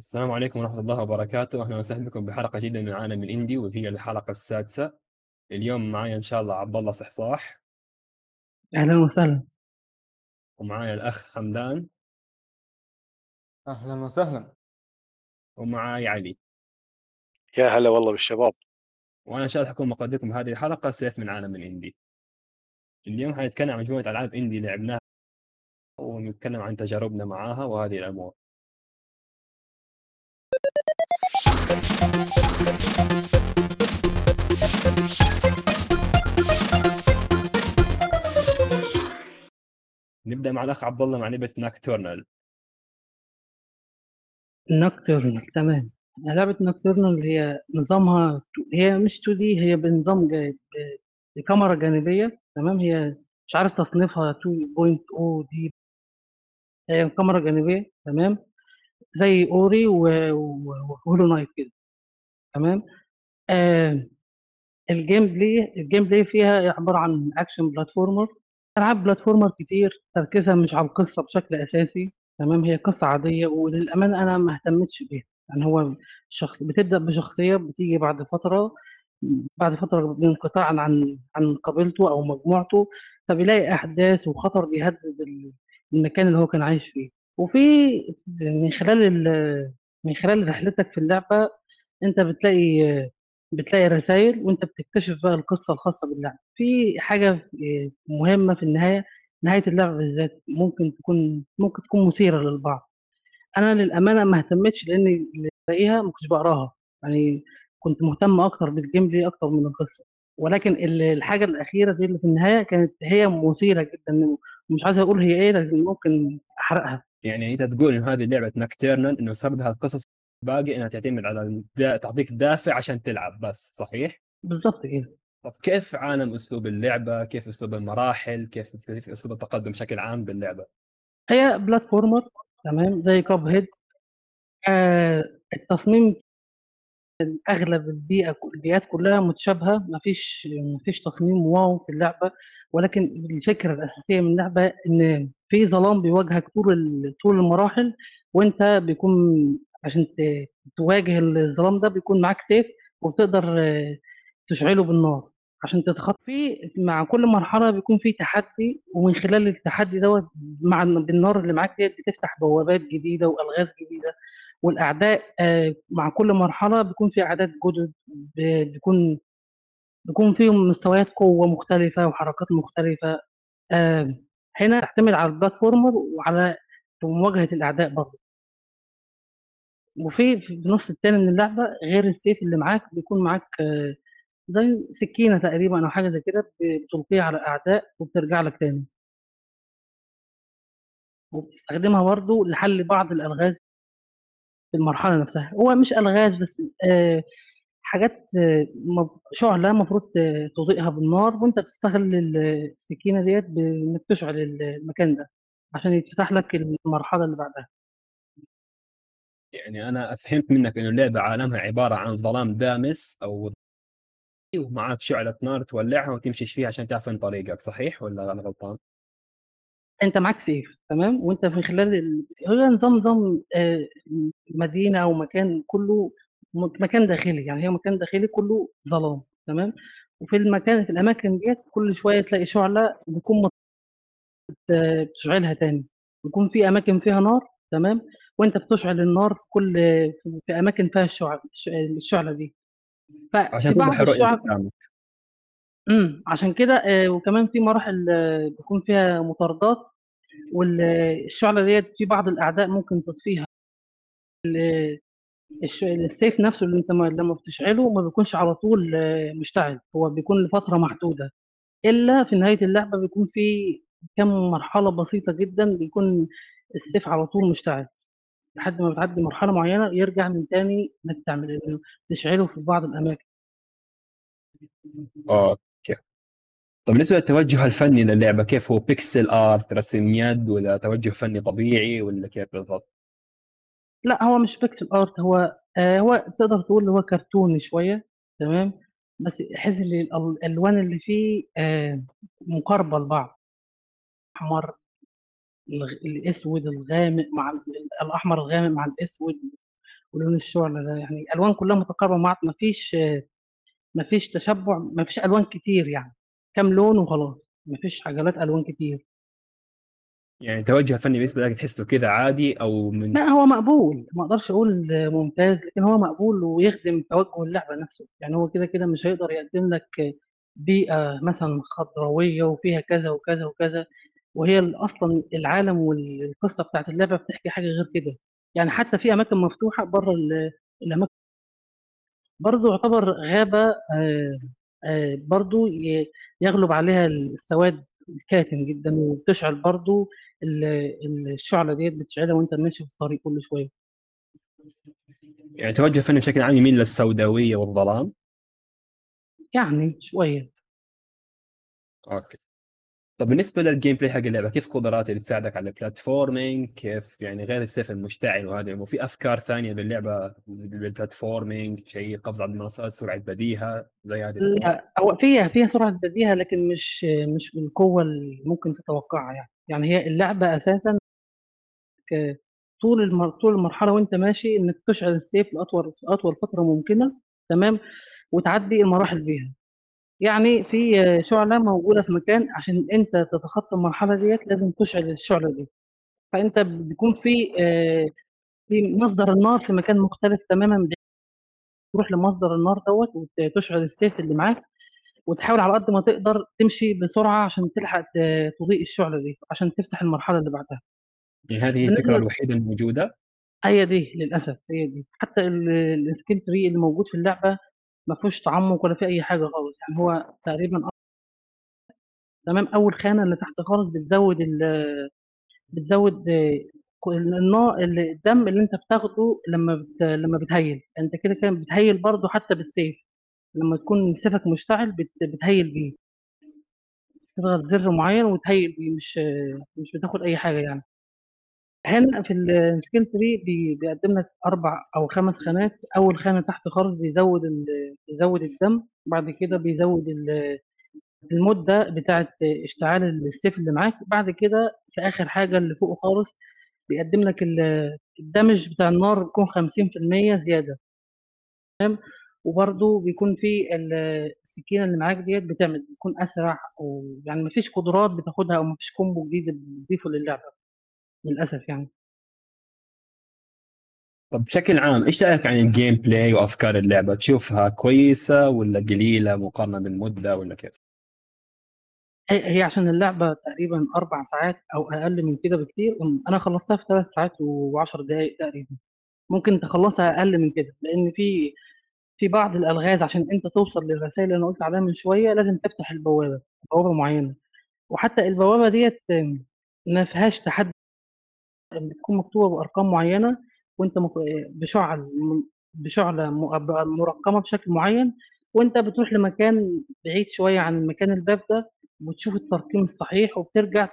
السلام عليكم ورحمة الله وبركاته. أهلا وسهلا بكم بحلقة جديدة من عالم الإندي وهي الحلقة السادسة. اليوم معايا إن شاء الله عبد الله صحصاح. أهلًا وسهلًا. ومعايا الأخ حمدان. أهلًا وسهلًا. ومعاي علي. يا هلا والله بالشباب. وأنا إن شاء الله حكون مقدمكم هذه الحلقة سيف من عالم الإندي. اليوم حنتكلم عن مجموعة ألعاب إندي لعبناها ونتكلم عن تجاربنا معاها وهذه الأمور. نبدأ مع الأخ عبد الله مع لعبة ناكتورنال Nocturnal تمام. لعبة Nocturnal هي نظامها هي مش 2D هي بنظام بكاميرا جانبية تمام، هي مش عارف تصنيفها 2.0 دي هي كاميرا جانبية تمام، زي أوري و و وHollow Knight كده تمام، آآ الgameplay الgameplay فيها عبارة عن action platformer ألعاب platformer كتير تركيزها مش على القصة بشكل أساسي تمام، هي قصة عادية وللأمانة أنا ما اهتمتش بيها، يعني هو الشخص بتبدأ بشخصية بتيجي بعد فترة بعد فترة بانقطاع عن عن قبيلته أو مجموعته، فبيلاقي أحداث وخطر بيهدد ال المكان اللي هو كان عايش فيه، وفي من خلال ال من خلال رحلتك في اللعبة أنت بتلاقي بتلاقي رسايل وأنت بتكتشف بقى القصة الخاصة باللعبة، في حاجة آآ مهمة في النهاية، نهاية اللعبة بالذات ممكن تكون ممكن تكون مثيرة للبعض. أنا للأمانة ما اهتمتش لإن اللي بالاقيها ما كنتش باقراها، يعني كنت مهتم أكتر بالgameplay أكتر من القصة، ولكن ال الحاجة الأخيرة دي اللي في النهاية كانت هي مثيرة جدًا ومش عايز أقول هي إيه لكن ممكن أحرقها. يعني أنت تقول إن هذه لعبة ناكتورنال إنه سردها القصص باقي إنها تعتمد على تعطيك دافع عشان تلعب بس صحيح؟ بالضبط كده. طب كيف عالم أسلوب اللعبة؟ كيف أسلوب المراحل؟ كيف كيف أسلوب التقدم بشكل عام باللعبة؟ هي platformer تمام، زي cuphead آآ التصميم أغلب البيئة ك البيئات كلها متشابهة، ما فيش ما فيش تصميم واو في اللعبة، ولكن الفكرة الأساسية من اللعبة إن في ظلام بيواجهك طول طول المراحل، وأنت بيكون عشان تواجه الظلام ده بيكون معاك سيف وبتقدر تشعله بالنار عشان تتخطى. في مع كل مرحلة بيكون في تحدي، ومن خلال التحدي دوّة مع ال بالنار اللي معاك ديّة بتفتح بوابات جديدة وألغاز جديدة، والأعداء آآ مع كل مرحلة بيكون في أعداء جدد بيكون بيكون فيهم مستويات قوة مختلفة وحركات مختلفة، آآ هنا تعتمد على الplatformer وعلى مواجهة الأعداء برضه. وفي في النُص التاني من اللعبة غير السيف اللي معاك بيكون معاك زي سكينة تقريبًا أو حاجة زي كده بتلقيها على الأعداء وبترجع لك تاني. وبتستخدمها برضه لحل بعض الألغاز في المرحلة نفسها، هو مش ألغاز بس آآ حاجات شُعلة المفروض تضيئها بالنار وأنت بتستغل ال السكينة ديّة بإنك تشعل ال المكان ده، عشان يتفتح لك المرحلة اللي بعدها. يعني أنا فهمت منك إنه اللعبة عالمها عبارة عن ظلام دامس أو ومعاك شعلة نار تولعها وتمشي فيها عشان تعرف وين طريقك، صحيح والّا أنا غلطان؟ أنت معاك سيف تمام، وأنت من خلال ال هي نظام نظام آآ مدينة أو مكان كله مكان داخلي، يعني هي مكان داخلي كله ظلام تمام، وفي المكان في الأماكن ديّة كل شوية تلاقي شُعلة بتكون بتشعلها تاني، بيكون في أماكن فيها نار تمام، وأنت بتشعل النار في كل في أماكن فيها الشُعل الش الشُعلة دي. عشان بعض الشُعب. إمم، عشان كده آآ وكمان في مراحل بيكون فيها مطاردات وال الشُعلة ديّة في بعض الأعداء ممكن تطفيها. السيف نفسه اللي أنت م لمّا بتشعله ما بيكونش على طول مشتعل، هو بيكون لفترة محدودة، إلا في نهاية اللعبة بيكون في كام مرحلة بسيطة جدًا بيكون السيف على طول مشتعل، لحد ما بتعدّي مرحلة معيّنة يرجع من تاني إنك تعمل تشعله في بعض الأماكن. أوكي. طب بالنسبة للتوجه الفني للعبة كيف هو pixel art رسم يد والّا توجه فني طبيعي والّا كيف بالضبط؟ لأ هو مش pixel art هو آآ هو تقدر تقول هو كرتوني شوية تمام، بس حيث ال ال الألوان اللي فيه آآ مقاربة لبعض. أحمر الغ الأسود الغامق مع ال الأحمر الغامق مع الأسود، ولون الشُعلة ده، يعني الألوان كلّها متقاربة مع بعض ما فيش ما فيش تشبُّع ما فيش ألوان كتير يعني، كام لون وخلاص، ما فيش عجلات ألوان كتير. يعني توجُّه فني بالنسبة لك تحسّه كده عادي أو من لأ هو مقبول، ما أقدرش أقول ممتاز، لكن هو مقبول ويخدم توجُّه اللعبة نَفْسه، يعني هو كده، كده مش هيقدر يقدّم لك بيئة مثلًا خضراوية وفيها كذا وكذا وكذا، وهي ال أصلًا العالم والقصة بتاعة اللعبة بتحكي حاجة غير كده، يعني حتى في أماكن مفتوحة برّه ال الأماكن برضه يعتبر غابة آآ آآ برضه يغلب عليها السواد الكاتم جدًا وبتشعل برضه ال ال الشُعلة ديّة بتشعلها وأنت ماشي في الطريق كل شوية. يعني توجُّه فني بشكل عام يميل للسوداوية والظلام؟ يعني شوية. أوكي. طَب بالنسبة للgameplay حق اللعبة كيف قدراتها اللي تساعدك على الplatforming كيف يعني غير السيف المشتعل وهذه الأمور، في أفكار ثانية باللعبة بالplatforming شيء قفز على المنصات، سرعة بديهة، زي هذه؟ لأ، هو فيها فيها سرعة بديهة لكن مش مش بالقوة اللي ممكن تتوقعها يعني، يعني هي اللعبة أساسًا ك طول الم طول المرحلة وأنت ماشي إنك تشعل السيف لأطول في أطول فترة ممكنة تمام، وتعدّي المراحل بيها. يعني في شُعلة موجودة في مكان عشان أنت تتخطى المرحلة ديّة لازم تشعل الشُعلة دي، فأنت بيكون في آآ في مصدر النار في مكان مختلف تمامًا ب تروح لمصدر النار دوّة وت تشعل السيف اللي معاك، وتحاول على قد ما تقدر تمشي بسرعة عشان تلحق ت تضيء الشُعلة دي، عشان تفتح المرحلة اللي بعدها. يعني هذه هي الفكرة بالنسبة الوحيدة الموجودة؟ هي دي للأسف، هي دي. حتى ال الskill tree اللي موجود في اللعبة ما فيهوش تعمُّق ولا فيه أي حاجة خالص، يعني هو تقريبًا تمام، أول خانة اللي تحت خالص بتزوّد ال بتزوّد الدم اللي أنت بتاخده لمّا بت لمّا بتهيّل، أنت كده، كده بتهيّل برضه حتى بالسيف، لمّا تكون سيفك مشتعل بت بتهيّل بيه. تضغط زر معيّن وتهيّل بيه مش مش بتاخد أي حاجة يعني. هنا في tree بي بيقدّم لك 4 أو 5 خانات، أول خانة تحت خالص بيزوّد بيزوّد الدم، بعد كده بيزوّد ال المدة بتاعة اشتعال السيف اللي معاك، بعد كده في آخر حاجة اللي فوق خالص بيقدّم لك ال ال damage بتاع النار بيكون 50% زيادة. تمام، وبرضه بيكون في ال السكينة اللي معاك ديّة بتعمل بتكون أسرع ويعني ما فيش قدرات بتاخدها أو ما فيش جديد بتضيفه للعبة، للأسف يعني. طَب بشكل عام إيش رأيك عن الgameplay وأفكار اللعبة، تشوفها كويسة والّا قليلة مقارنة بالمدة والّا كيف؟ هي هي عشان اللعبة تقريبًا 4 ساعات أو أقل من كده بكتير، م أنا خلّصتها في 3 ساعات و10 دقايق تقريبًا، ممكن تخلّصها أقل من كده، لإن في في بعض الألغاز عشان أنت توصل للرسايل اللي أنا قُلت عليها من شوية لازم تفتح البوابة، بوابة معيّنة، وحتى البوابة ديّة ما فيهاش تحدّي بتكون مكتوبة بأرقام معيّنة وأنت بشُعَل م بشُعلة مُرقّمة بشكل معيّن، وأنت بتروح لمكان بعيد شوية عن المكان الباب ده وتشوف الترقيم الصحيح وبترجع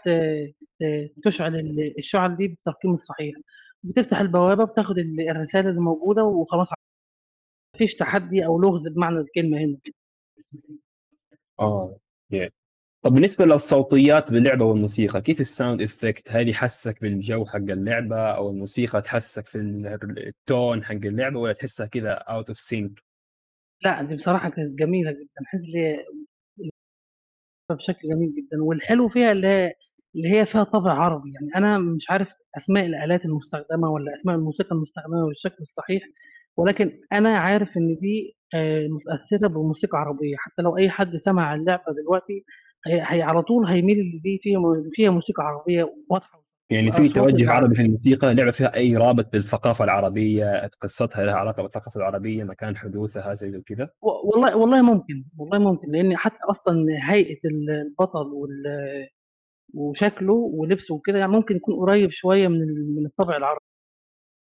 تشعل ال الشُعَل دي بالترقيم الصحيح، بتفتح البوابة بتاخد ال الرسالة اللي موجودة وخلاص ع ما فيش تحدّي أو لغز بمعنى الكلمة هنا. آه، أوكي. طَب بالنسبة للصوتيات باللعبة والموسيقى، كيف الsound effect هل يحسّسك بالجو حق اللعبة أو الموسيقى تحسّسك في ال الtone حق اللعبة والّا تحسّها كده out of sync؟ لأ، دي بصراحة كانت جميلة جدًا، هي بشكل جميل جدًا، والحلو فيها اللي هي اللي هي فيها طابع عربي، يعني أنا مش عارف أسماء الآلات المستخدمة والّا أسماء الموسيقى المستخدمة بالشكل الصحيح، ولكن أنا عارف إن دي آآ متأثّرة بموسيقى عربية، حتى لو أي حد سمع اللعبة دلوقتي هي هي على طول هيميل إن دي فيها فيها موسيقى عربية واضحة يعني في وأصوات توجُّه عربي في الموسيقى، اللعبة فيها أي رابط بالثقافة العربية، قصتها لها علاقة بالثقافة العربية، مكان حدوثها، شيء زي؟ و والله والله ممكن، والله ممكن، لإن حتى أصلًا هيئة ال البطل وال وشكله ولبسه وكده يعني ممكن يكون قريب شوية من من الطابع العربي.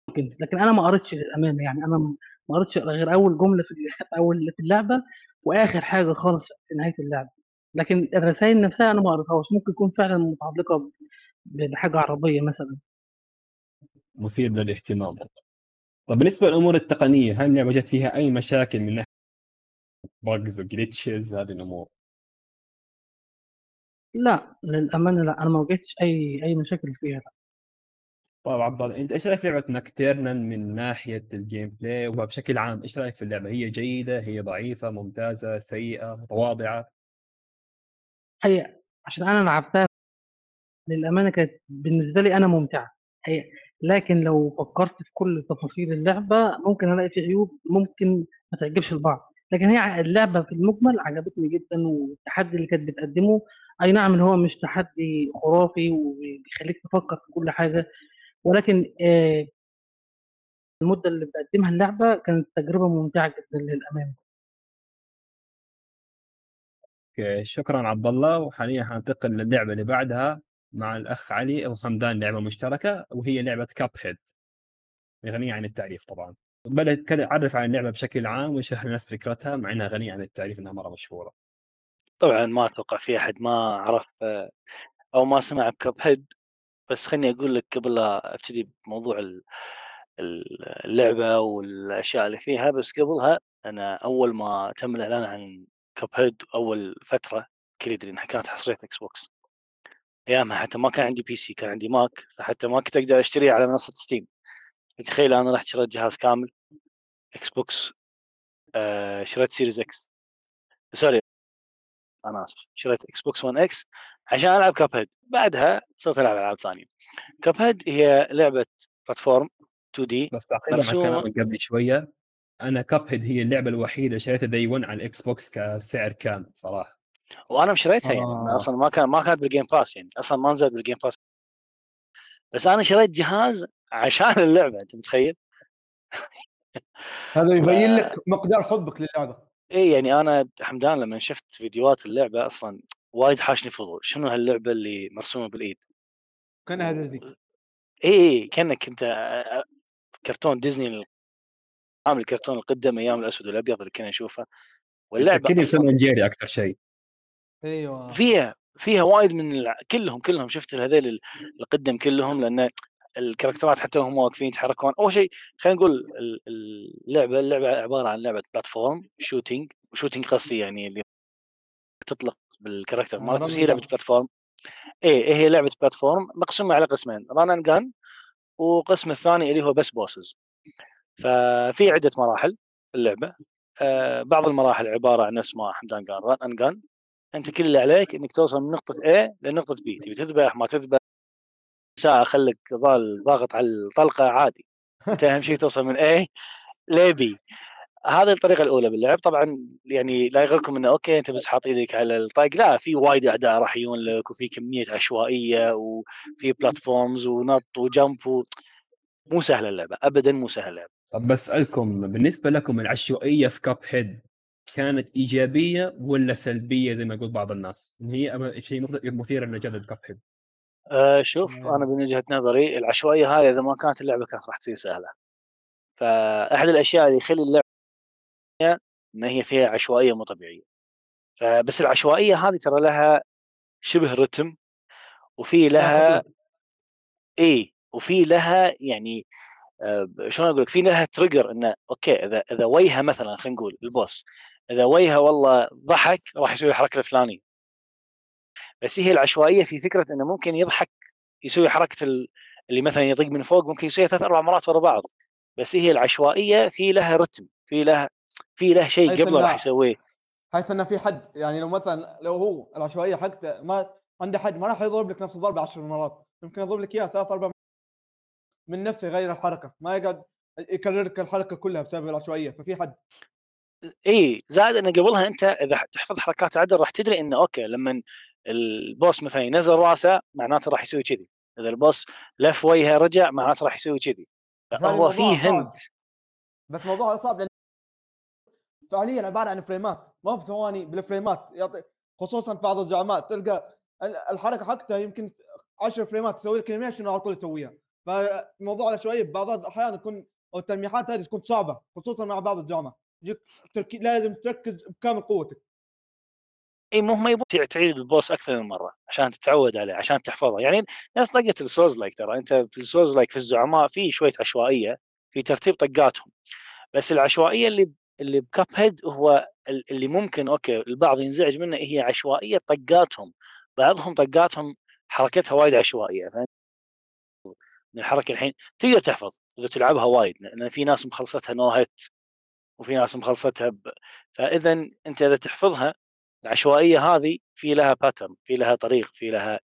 ممكن، لكن أنا ما قريتش للأمانة يعني أنا م ما قريتش غير أول جملة في ال أول في اللعبة وآخر حاجة خالص في نهاية اللعبة، لكن الرسايل نفسها أنا ما قريتهاش، ممكن تكون فعلًا متعلقة ب بحاجة عربية مثلًا. مثير للاهتمام. طَب بالنسبة للأمور التقنية، هل اللعبة جات فيها أي مشاكل من ناحية bugs وglitches هذه الأمور؟ لأ، للأمانة لأ، أنا ما واجهتش أي أي مشاكل فيها لأ. طيب عبد الله أنت إيش رأيك في لعبة نكتيرنال من ناحية ال gameplay وبشكل عام إيش رأيك في اللعبة هي جيدة هي ضعيفة ممتازة سيئة متواضعة هي عشان أنا لعبتها للأمانة كانت بالنسبة لي أنا ممتعة هي لكن لو فكرت في كل تفاصيل اللعبة ممكن ألاقي في عيوب ممكن ما تعجبش البعض لكن هي اللعبة في المجمل عجبتني جدا والتحدي اللي كانت بتقدمه أي نعم هو مش تحدي خرافي وبيخليك تفكر في كل حاجة ولكن المدة اللي بتقدمها اللعبة كانت تجربة ممتعة جدا للأمانة. أوكي شكرا عبد الله وحاليا حننتقل للعبه اللي بعدها مع الأخ علي وحمدان لعبة مشتركة وهي لعبة كاب هيد غنيه عن التعريف طبعا. بدا عرف عن اللعبة بشكل عام ويشرح للناس فكرتها مع إنها غنية عن التعريف إنها مرة مشهورة. طبعا ما أتوقع في أحد ما عرف آه، أو ما سمع ب Cuphead بس خليني أقول لك قبل لا أبتدي بموضوع اللعبة والأشياء اللي فيها بس قبلها أنا أول ما تم الإعلان عن Cuphead أول فترة كل يدري إنها كانت حصرية Xbox أيامها حتى ما كان عندي PC كان عندي Mac فحتى ما كنت أقدر أشتريها على منصة Steam تخيل أنا رحت شريت جهاز كامل Xbox آه شريت Series X sorry. أنا آسف. شريت Xbox 1 X عشان ألعب Cuphead بعدها صرت ألعب ألعاب ثانية. Cuphead هي لعبة platform 2D بس تعقيبا كلامك قبل شوية. أنا Cuphead هي اللعبة الوحيدة اللي شريتها day 1 على ال Xbox كسعر كامل صراحة. وأنا شريتها يعني آه. أصلا ما كان ما كانت بال Game Pass يعني أصلا ما نزلت بال Game Pass بس أنا شريت جهاز عشان اللعبة أنت متخيل؟ هذا يبين لك مقدار حبك للعبة. إي يعني أنا حمدان لما شفت فيديوهات اللعبة أصلا وايد حاشني فضول شنو هاللعبة اللي مرسومة بالإيد؟ كأنها ذي إي إي كأنك أنت كرتون ديزني عامل الكرتون القدم أيام الأسود والأبيض اللي كنا نشوفه واللعبة كذا توم وجيري أكثر شيء. أيوه. فيها فيها وايد من الع... كلهم كلهم شفت هذيل القدم كلهم لأن الكاركترات حتى وهم واقفين يتحركون. أول شيء خلينا نقول اللعبة اللعبة عبارة عن لعبة platform shooting shooting قصدي يعني اللي تطلق بال character مالك بس هي لعبة platform إيه هي لعبة platform مقسومة على قسمين run and gun وقسم الثاني اللي هو بس bosses ففي عدة مراحل اللعبة. آه بعض المراحل عبارة عن نفس ما حمدان قال run and gun أنت كل اللي عليك إنك توصل من نقطة A لنقطه B. تبي تذبح ما تذبح. ساعه خليك ظال ضاغط على الطلقة عادي. أنت أهم شيء توصل من A ل B. هذه الطريقة الأولى باللعب. طبعا يعني لا يغركم إنه okay أنت بس حاط إيدك على الطاق لا في وايد أعداء راح يجون لك وفي كمية عشوائية وفي platforms ونط و jump و... مو سهلة اللعبة. ابدا مو سهلة. اللعبه طب بسألكم بالنسبة لكم العشوائية في كاب هيد كانت إيجابية ولا سلبية زي ما يقول بعض الناس؟ هي شيء مثير للجدل كاب هيد. أه شوف أنا من وجهة نظري العشوائية هذه إذا ما كانت اللعبة كانت راح تصير سهلة. فأحد الأشياء اللي يخلي اللعبة إن هي فيها عشوائية مو طبيعية. فبس العشوائية هذه ترى لها شبه رتم وفي لها اي وفي لها يعني آه شلون أقول لك في لها trigger انه okay إذا إذا وجهه مثلا خلينا نقول ال boss إذا وجهه والله ضحك راح يسوي الحركة الفلانية. بس هي العشوائية في فكرة إنه ممكن يضحك يسوي حركة اللي مثلا يطق من فوق ممكن يسويها ثلاث أربع مرات ورا بعض. بس هي العشوائية في لها رتم في لها في له شيء قبله راح يسويه. حيث إنه في حد يعني لو مثلا لو هو العشوائية حقته ما عنده حد ما راح يضرب لك نفس الضربة 10 مرات. يمكن يضرب لك إياها ثلاث أربع من نفسه يغير الحركة ما يقعد يكرر لك الحركة كلها بسبب العشوائية ففي حد. إي زائد انه قبلها أنت إذا تحفظ حركات عدل راح تدري إنه okay لما ال boss مثلا ينزل رأسه معناته راح يسوي كذي إذا ال boss لف وجهه رجع معناته راح يسوي كذي فهو في هند. بس موضوع صعب لأن فعليا عبارة عن فريمات ما في ثواني بالفريمات يعطي خصوصا في بعض الزعماء تلقى الحركة حقته يمكن 10 فريمات تسوي لك animation وعلى طول يسويها فموضوع شوية بعض الأحيان يكون أو التلميحات هذه تكون صعبة خصوصا مع بعض الزعماء يجيك. لازم تركز بكامل قوتك. إي مو ما يبغى تعيد ال boss أكثر من مرة عشان تتعود عليه عشان تحفظه. يعني نفس طقه ال souls like ترى أنت في ال souls like في الزعماء في شوية عشوائية في ترتيب طقاتهم. بس العشوائية اللي اللي ب Cuphead هو اللي ممكن okay البعض ينزعج منه هي عشوائية طقاتهم. بعضهم طقاتهم حركتها وايد عشوائية من الحركة الحين تقدر تحفظ إذا تلعبها وايد لأن في ناس مخلصتها no hit وفي ناس مخلصتها ب... فإذا أنت إذا تحفظها العشوائية هذه في لها pattern في لها طريق في لها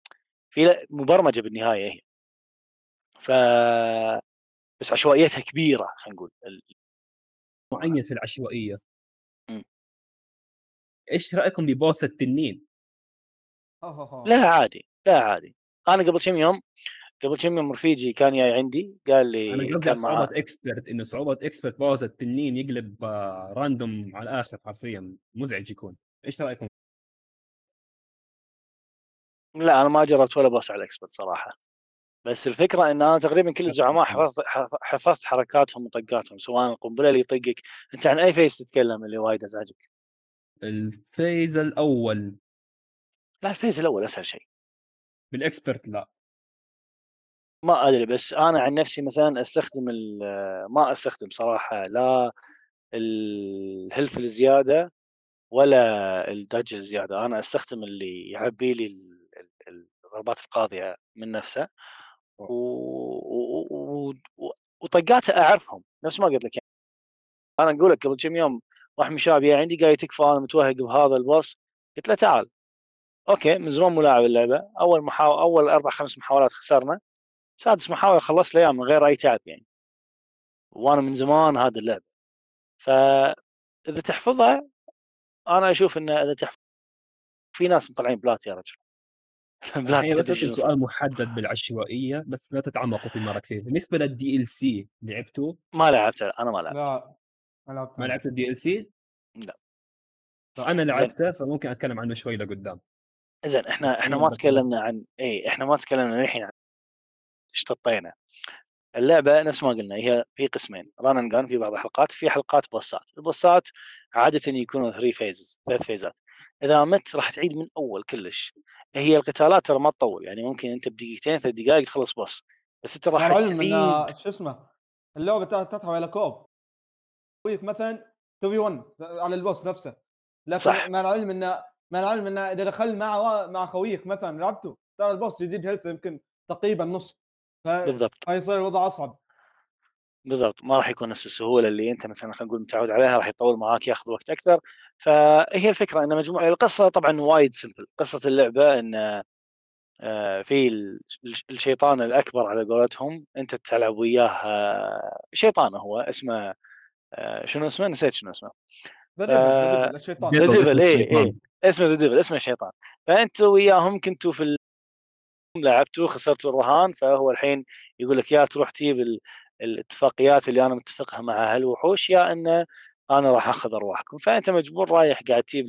في لها مبرمجة بالنهاية هي. ف بس عشوائيتها كبيرة خلينا نقول. ال- معين في العشوائية. مم. إيش رأيكم ب boss التنين؟ لا عادي لا عادي. أنا قبل كم يوم قبل كم يوم رفيجي كان جاي عندي قال لي أنا قصدي صعوبة expert إنه صعوبة expert boss التنين يقلب آه، random على الآخر حرفيا مزعج يكون. إيش رأيكم؟ لا أنا ما جربت ولا boss على ال expert صراحة. بس الفكرة إن أنا تقريبا كل الزعماء حفظت حف- حفظت حركاتهم وطقاتهم سواء القنبلة اللي يطقك. أنت عن أي phase تتكلم اللي وايد أزعجك؟ ال phase الأول. لا ال phase الأول أسهل شيء. بال expert لا. ما أدري بس أنا عن نفسي مثلا أستخدم ما أستخدم صراحة لا ال health الزيادة ولا الدج الزيادة. أنا أستخدم اللي يعبي لي ال- ال- الضربات القاضية من نفسه و... و... و... وطقاته أعرفهم نفس ما قلت لك. يعني. أنا أقول لك قبل كم يوم واحد من الشباب عندي قال تكفى أنا متوهق بهذا البوس. قلت له تعال. أوكي من زمان مو لاعب اللعبة. أول محاولة أول أربع خمس محاولات خسرنا. سادس محاوله خلصت الأيام من غير أي تعب يعني. وأنا من زمان هذا اللعبه فاذا تحفظها أنا أشوف إن إذا تحفظ في ناس مطلعين plat يا رجل. بلات بس سؤال محدد بالعشوائية بس لا تتعمقوا فيه مره كثير. بالنسبة لل DLC لعبتوه ما لعبت أنا ما لعبت. لا ما لعبت ما لعبت ال DLC؟ لا. أنا. لعبته فممكن أتكلم عنه شوي لقدام. زين إحنا إحنا تكلم ما تكلمنا عن اي إحنا ما تكلمنا للحين عن اشتطينا. اللعبة نفس ما قلنا هي في قسمين run and gun في بعض الحلقات في حلقات بوسات. البوسات عاده يكونوا 3 phases ثلاث فيزات إذا مت راح تعيد من أول كلش. هي القتالات ترى ما تطول يعني ممكن أنت بدقيقتين ثلاث دقائق تخلص boss بس أنت راح تعيد. شو اسمه اللعبة تحتوي على co-op. خويك مثلا 2 في 1 على ال boss نفسه. لكن صح. مع العلم إن مع العلم إن إذا دخل مع مع خويك مثلا لعبته ترى ال boss يزيد health يمكن تقريبا نص. بالضبط. فيصير الوضع أصعب. بالضبط. ما راح يكون نفس السهولة اللي أنت مثلا خلينا نقول متعود عليها راح يطول معاك ياخذ وقت أكثر. فهي الفكرة إن مجموعة القصة طبعا وايد simple قصة اللعبة إن آه، في ال- الش- الشيطان الأكبر على قولتهم أنت تلعب وياه آه، شيطان هو اسمه آه، شنو اسمه؟ نسيت شنو اسمه. the ف- ديفل ذا ديفل الشيطان. اسم اي الشيطان. اسمه the devil اسمه الشيطان فانت وياهم كنتوا في ال- لعبتوا خسرتوا الرهان فهو الحين يقول لك يا تروح تجيب ال- الاتفاقيات اللي أنا متفقها مع هالوحوش يا إن أنا راح أخذ أرواحكم. فأنت مجبور رايح قاعد تجيب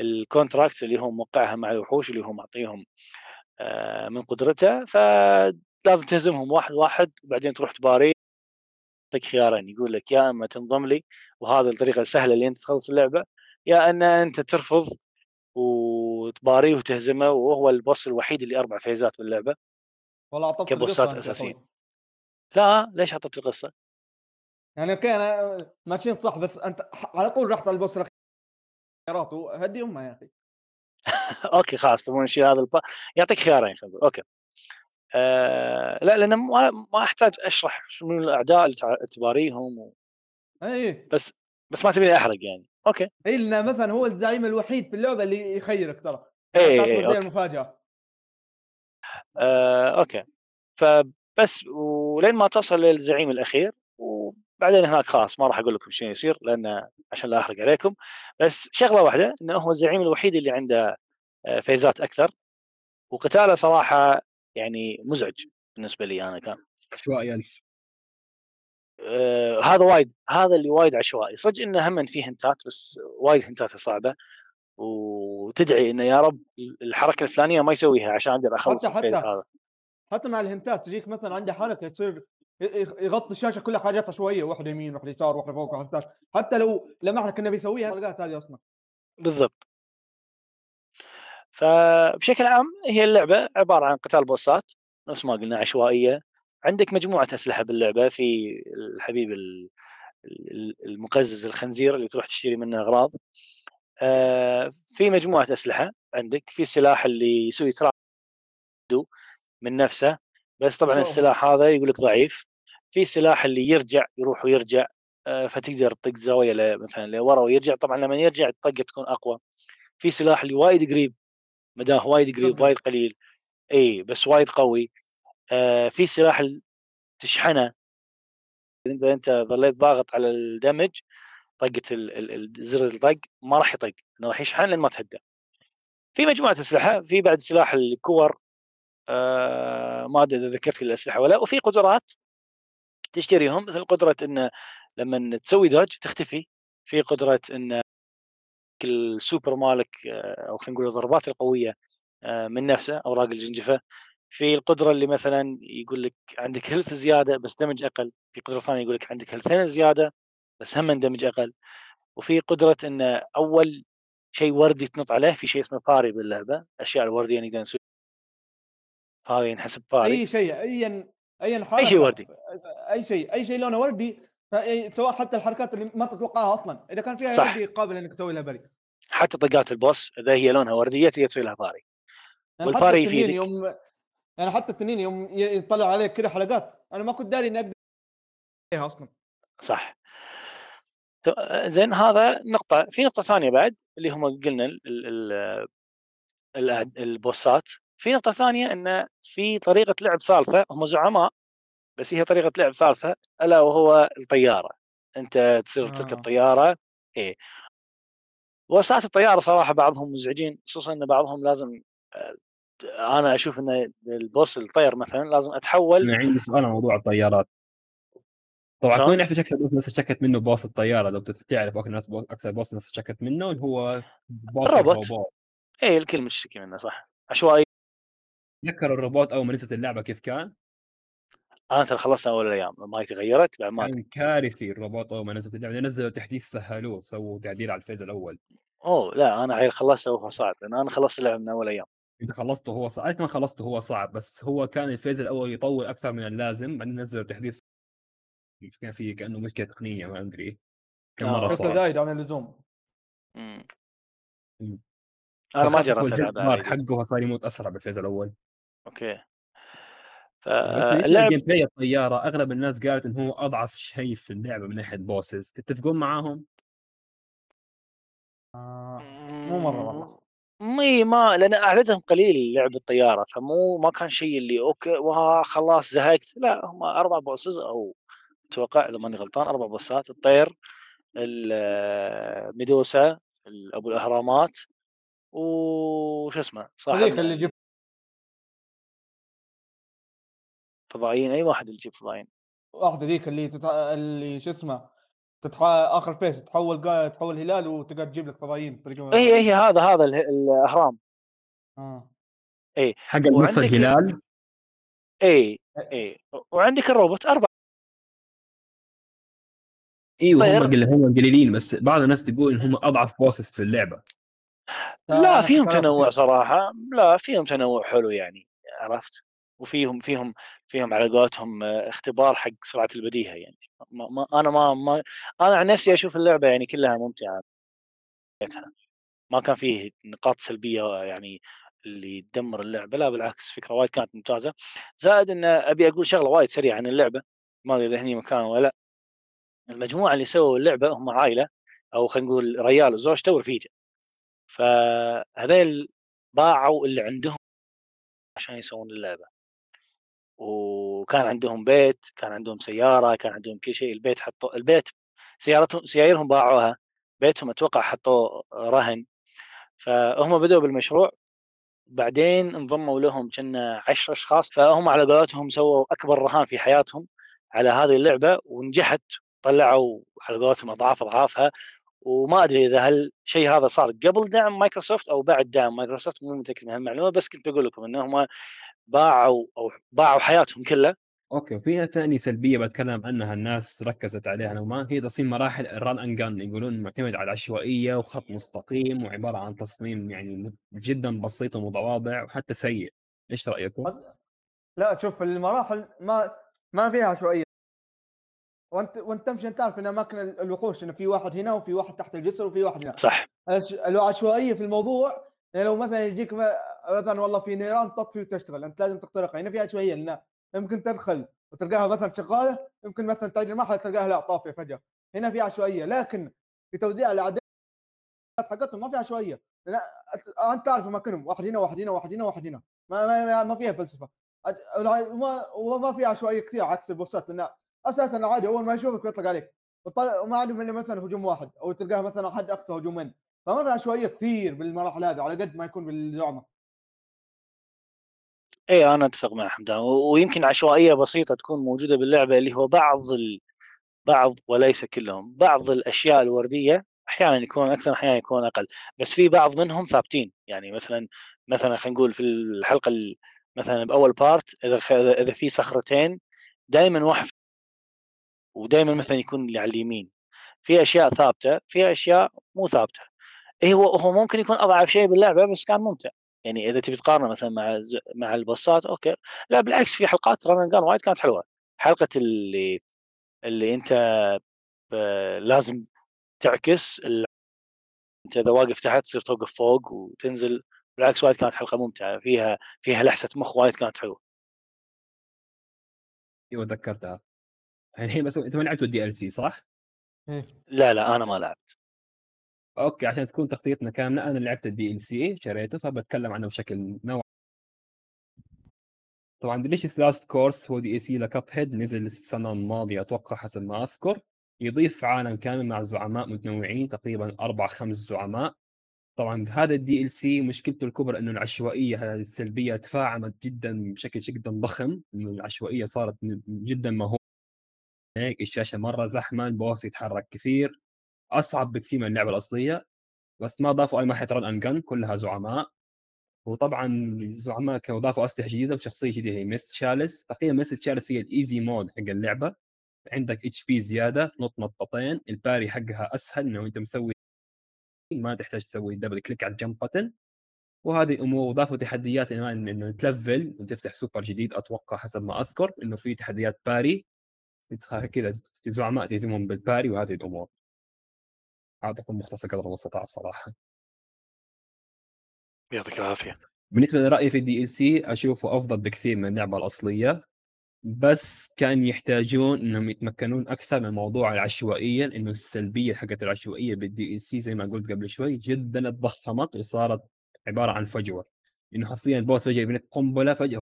ال contract اللي هو موقعها مع الوحوش اللي هو معطيهم آه، من قدرته فلازم تهزمهم واحد واحد وبعدين تروح تباري يعطيك خيارين. يقول لك يا إما تنضم لي وهذا الطريقة السهلة اللي أنت تخلص اللعبة يا إن أنت ترفض وتباريه وتهزمه وهو ال boss الوحيد اللي أربع فيزات باللعبه والله عطبت كبوسات. أخوي. لا ليش عطيت القصة؟ يعني okay أنا ماشيين صح بس أنت على طول رحت على ال boss الأخير هدي امها يا أخي أوكي خلاص تبون نشيل هذا الب... يعطيك خيارين خلينا نقول okay آه لا لأن ما, ما أحتاج أشرح شنو الأعداء اللي تباريهم و... اي بس بس ما تبيني أحرق يعني. أوكي. اي لأنه مثلا هو الزعيم الوحيد في اللعبة اللي يخيرك ترى. اي تعتبر اي زي okay. المفاجأة. آه، okay. فبس ولين ما تصل للزعيم الأخير وبعدين هناك خلاص ما راح أقول لكم شنو يصير لأن عشان لا أحرق عليكم. بس شغلة واحدة إنه هو الزعيم الوحيد اللي عنده آه، فيزات أكثر. وقتاله صراحة يعني مزعج بالنسبة لي أنا كان. عشوائي ألف. آه هذا وايد هذا اللي وايد عشوائي. صدق إنه هم فيه هنتات بس وايد هنتاته صعبة. وتدعي إنه يا رب الحركة الفلانية ما يسويها عشان أقدر أخلص حتى- حتى. هذا. حتى مع الهنتات تجيك مثلا عنده حركة تصير يغطي الشاشة كلها حاجات عشوائية واحدة يمين واحدة يسار واحدة فوق واحدة تحت. حتى لو لمحنا كنا بيسويها الحلقات هذه أصلا. بالضبط. فبشكل عام هي اللعبة عبارة عن قتال بوسات نفس ما قلنا عشوائية. عندك مجموعة أسلحة باللعبة في الحبيب ال- ال- المقزز الخنزير اللي تروح تشتري منه أغراض. آه، في مجموعة أسلحة عندك في السلاح اللي يسوي تراب من نفسه بس طبعا شو- السلاح هذا يقول لك ضعيف. في سلاح اللي يرجع يروح ويرجع آه، فتقدر تطق زاوية مثلا لورا ويرجع. طبعا لما يرجع الطقة تكون أقوى. في سلاح اللي وايد قريب مداه وايد قريب. وايد قليل. إي بس وايد قوي. آه في سلاح تشحنه إذا أنت ظليت ضاغط على ال damage طقة زر الطق ما راح يطق إنه راح يشحن لين ما تهدى في مجموعة أسلحة في بعد سلاح الكور آه ما أدري إذا ذكرت الأسلحة ولا وفي قدرات تشتريهم مثل قدرة إن لما تسوي dodge تختفي في قدرة إن السوبر مالك آه، أو خلينا نقول الضربات القوية آه، من نفسه أوراق الجنجفة في القدرة اللي مثلا يقول لك عندك health زيادة بس damage أقل في قدرة ثانية يقول لك عندك health ين زيادة بس هم damage أقل وفي قدرة إن أول شيء وردي تنط عليه في شيء اسمه parry باللعبه أشياء الوردية نقدر نسوي هذا ينحسب parry أي شيء ايا ايا حركه شيء وردي. أي شيء أي شيء لونه وردي سواء حتى الحركات اللي ما تتوقعها أصلا إذا كان فيها صح. قابل إنك تسوي لها بري حتى طقات البوس إذا هي لونها وردية تقدر تسوي لها باري والباري يفيدك. يوم يعني حتى التنين يوم يطلع عليك كذا حلقات. أنا ما كنت داري إني أقدر عليها أصلا. صح. زين هذا نقطة في نقطة ثانية بعد اللي هم قلنا ال ال ال البوسات. في نقطة ثانية إن في طريقة لعب ثالثة هم زعماء بس هي طريقة لعب ثالثة ألا وهو الطيارة. أنت تصير تركب آه. طيارة إيه. بوسات الطيارة صراحة بعضهم مزعجين خصوصا إن بعضهم لازم آه، أنا أشوف إن البوس الطير مثلا لازم أتحول. أنا عندي سؤال عن موضوع الطيارات. طبعا؟ كلنا نعرف شكل بوس شكت منه بوس الطيارة. لو تعرف أكثر ناس بوس أكثر بوس الناس شكت منه اللي هو boss الروبوت. إيه الكل مشتكي منه صح. عشوائي. تذكر الروبوت اول ما نزلت اللعبة كيف كان؟ أنا ترى خلصنا أول الأيام. ما تغيرت بعد ما كان كارثي الروبوت اول ما نزلت اللعبة. نزلوا تحديث سهلوه سووا تعديل على ال phase الأول. أوه لا أنا خلصته وهو صعب لأن أنا خلصت اللعبة من أول أيام. انت خلصته هو صعب ما خلصته هو صعب بس هو كان ال phase الأول يطول أكثر من اللازم بعدين نزلوا تحديث كان في كأنه مشكلة تقنية ما أدري. كان آه. مرة صعب. زايد عن اللزوم. أنا ما جربت حقه صار يموت أسرع بال phase الأول. أوكي. لل gameplay الطيارة أغلب الناس قالت إنه هو أضعف شيء في اللعبة من ناحية بوسز تتفقون معاهم؟ آه. مو مرة والله. مي ما لأن أعدادهم قليل لعب الطيارة فمو ما كان شيء اللي أوكي وها خلاص زهقت. لا هم أربع bosses أو أتوقع إذا ماني غلطان أربع بوسات الطير الميدوسا ال- أبو الأهرامات وش اسمه صاحب هذيك اللي جبت فضائيين أي واحد اللي يجيب فضائيين. واحدة ذيك اللي تتع... اللي شو اسمه تتح... آخر فيس تحول قا... تحول هلال وتقعد تجيب لك فضائيين بطريقة اي اي هذا هذا اله- الأهرام. آه. حق المكس وعندك- الهلال اي اي وعندك الروبوت أربع أيوه هم. قل هم قليلين بس بعض الناس تقول إن هم أضعف بوسز في اللعبة. لا أنا فيهم تنوع. صراحة. لا فيهم تنوع حلو يعني عرفت؟ وفيهم فيهم فيهم على قولتهم آه، اختبار حق سرعة البديهة يعني. ما ما أنا ما, ما أنا عن نفسي أشوف اللعبة يعني كلها ممتعة. ما كان فيه نقاط سلبية يعني اللي تدمر اللعبة لا بالعكس فكرة وايد كانت ممتازة. زائد إن أبي أقول شغلة وايد سريعة عن اللعبة ما أدري إذا هني مكان ولا لا. المجموعة اللي سووا اللعبة هم عائلة أو خلينا نقول ريال وزوجته ورفيجه فهذيل باعوا اللي عندهم عشان يسوون اللعبة. وكان عندهم بيت كان عندهم سيارة كان عندهم كل شيء. البيت حطوا البيت سيارتهم سيارهم باعوها. بيتهم أتوقع حطوه رهن. فهم بدأوا بالمشروع. بعدين انضموا لهم كنا 10 أشخاص. فهم على قولتهم سووا أكبر رهان في حياتهم على هذه اللعبة ونجحت. طلعوا على قولتهم أضعاف أضعافها. وما أدري إذا هالشيء هذا صار قبل دعم مايكروسوفت أو بعد دعم مايكروسوفت مو متأكد من هالمعلومة بس كنت بقول لكم انهم باعوا أو باعوا حياتهم كلها. أوكي وفي ثاني سلبية بتكلم عنها الناس ركزت عليها نوعا هي تصميم مراحل ال run and gun يقولون معتمد على العشوائية وخط مستقيم وعبارة عن تصميم يعني جدا بسيط ومتواضع وحتى سيء. إيش رأيكم؟ لا شوف المراحل ما ما فيها عشوائية. وانت وانت تمشي انت تعرف إن أماكن ال- الوحوش انه في واحد هنا وفي واحد تحت الجسر وفي واحد هنا. صح. العشوائية في الموضوع يعني لو مثلا يجيك مثلا والله في نيران تطفي وتشتغل أنت لازم تخترقها هنا في عشوائية لأن يمكن تدخل وتلقاها مثلا شغالة يمكن مثلا تعيد المرحله تلقاها لا طافية فجأة. هنا في عشوائية لكن في توزيع الاعداد حقتهم ما في عشوائية. أنت تعرف أماكنهم واحد هنا واحد هنا واحد هنا واحد هنا. ما ما, ما فيها فلسفة. وما وما في عشوائية كثير عكس البوسات لأن أساسا عادي أول ما يشوفك يطلق عليك. وما عندهم الا مثلا هجوم واحد أو تلقاه مثلا حد اقصى هجومين في عشوائيه كثير بالمراحل هذه على قد ما يكون بالزعماء اي أنا أتفق مع حمدان. ويمكن عشوائية بسيطة تكون موجودة باللعبة اللي هو بعض ال... بعض وليس كلهم بعض الأشياء الوردية أحيانا يكون أكثر أحيانا يكون أقل. بس في بعض منهم ثابتين. يعني مثلا مثلا خلينا نقول في الحلقة مثلا بأول part إذا إذا في صخرتين دائما واحد ودائما مثلا يكون اللي على اليمين. في أشياء ثابتة في أشياء مو ثابتة. إيه هو هو ممكن يكون أضعف شيء باللعبة بس كان ممتع. يعني إذا تبي تقارنه مثلا مع مع ال boss ات أوكي. لا بالعكس في حلقات run gun وايد كانت حلوة. حلقة اللي اللي أنت لازم تعكس أنت إذا واقف تحت تصير توقف فوق وتنزل. بالعكس وايد كانت حلقة ممتعة. فيها فيها لحسة مخ وايد كانت حلوة. أيوه تذكرتها الحين بس انت ما لعبتوا ال DLC صح؟ إيه. لا لا أنا ما لعبت. أوكي عشان تكون تغطيتنا كاملة أنا لعبت ال DLC شريته فبتكلم عنه بشكل نوع. طبعا Delicious Last Course هو DLC ل Cuphead نزل السنة الماضية أتوقع حسب ما أذكر. يضيف عالم كامل مع زعماء متنوعين تقريبا أربع خمس زعماء. طبعا هذا ال DLC مشكلته الكبرى إنه العشوائية السلبية تفاقمت جدا بشكل جدا ضخم إنه العشوائية صارت جدا مهولة. هيك الشاشة مرة زحمة ال boss يتحرك كثير. أصعب بكثير من اللعبة الأصلية بس ما ضافوا أي مرحله run and كلها زعماء. وطبعا الزعماء كانوا ضافوا أسلحة جديدة وشخصية جديدة هي Ms. Chalice تقريبا Ms. Chalice هي ال easy mode حق اللعبة. عندك HP زيادة نط نطتين ال parry حقها أسهل انه انت مسوي ما تحتاج تسوي double click على ال jump button وهذه الأمور وضافوا تحديات إنه تلفل وتفتح سوبر جديد أتوقع حسب ما أذكر إنه في تحديات parry. كذا زعماء تهزمهم بال parry وهذه الأمور. اعطيكم مختصر قدر المستطاع الصراحة. يعطيك العافية. بالنسبة لرأيي في ال DLC أشوفه أفضل بكثير من اللعبة الأصلية بس كان يحتاجون إنهم يتمكنون أكثر من موضوع العشوائيه إنه السلبية حقت العشوائية بال DLC زي ما قلت قبل شوي جدا تضخمت وصارت عبارة عن فجوة. إنه حرفيا ال boss فجأة يبني قنبلة فجأة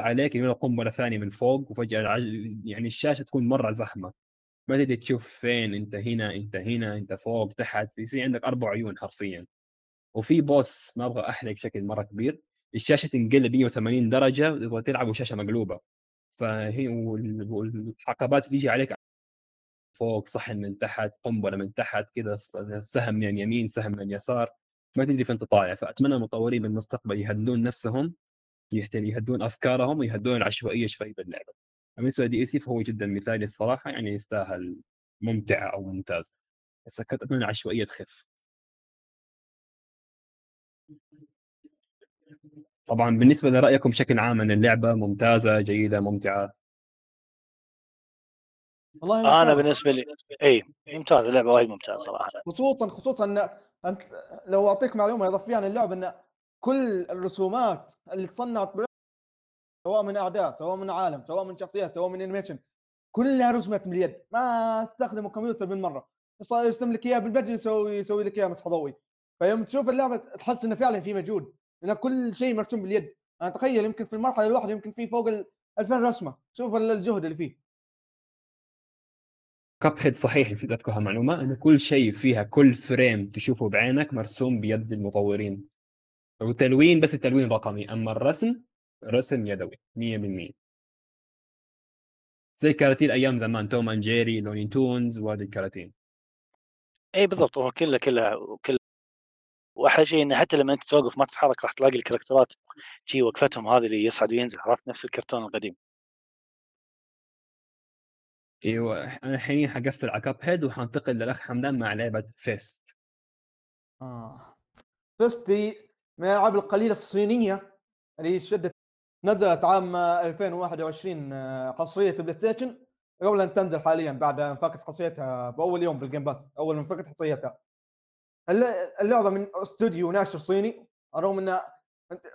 عليك يبني قنبله ثانية من فوق وفجأة يعني الشاشة تكون مرة زحمة. ما تقدر تشوف فين انت هنا انت هنا انت فوق تحت يصير عندك أربع عيون حرفيا. وفي بوس ما أبغى أحرق بشكل مرة كبير الشاشة تنقلب 180 درجة وتلعب وشاشة مقلوبة. فهي والحقبات تيجي عليك فوق صحن من تحت قنبله من تحت كذا سهم من اليمين سهم من اليسار ما تدري فين تطالع فأتمنى المطورين بالمستقبل يهدون نفسهم. يهدون أفكارهم ويهدون العشوائية شوي باللعبة. بالنسبة لدي إي سي فهو جدا مثالي الصراحة يعني يستاهل ممتع أو ممتاز. بس كنت اتمنى العشوائية تخف. طبعا بالنسبة لرأيكم بشكل عام أن اللعبة ممتازة جيدة ممتعة؟ والله أنا بالنسبة لي إي ممتاز اللعبة وايد ممتازة صراحة. خصوصا خصوصا إن أنت لو أعطيك معلومة اضافيه عن اللعبه إن كل الرسومات اللي تصنعت سواء من أعداء سواء من عالم سواء من شخصيات سواء من animation كلها رسمت باليد ما استخدموا كمبيوتر بالمرة يرسم لك اياها باليد يسوي يسوي لك اياها مسح ضوئي. فيوم تشوف اللعبة تحس إنه فعلا في مجهود لأن كل شيء مرسوم باليد أنا تخيل يمكن في المرحلة الواحدة يمكن في فوق ال 2000 رسمة. شوف الجهد اللي فيه. Cuphead صحيح نسيت اذكر معلومة إنه كل شيء فيها كل frame تشوفه بعينك مرسوم بيد المطورين. وتلوين بس التلوين رقمي أما الرسم رسم يدوي 100% زي كراتين أيام زمان Tom and Jerry Looney Tunes وهذه الكراتين. اي بالضبط هو كله كله كله. وأحلى شيء إنه حتى لما أنت توقف ما تتحرك راح تلاقي ال character ات شي وقفتهم هذه اللي يصعد وينزل عرفت؟ نفس الكرتون القديم. إيوه أنا الحين حقفل على Cuphead وحنتقل للأخ حمدان مع لعبة Fist آه. Fist دي من الالعاب القليلة الصينية اللي شدت نزلت عام 2021 آه، حصريه PlayStation. قبل أن تنزل حاليا بعد أن فكت حصريتها بأول يوم بال Game Pass أول ما فكت حصريتها اللعبة من استوديو ناشر صيني رغم ان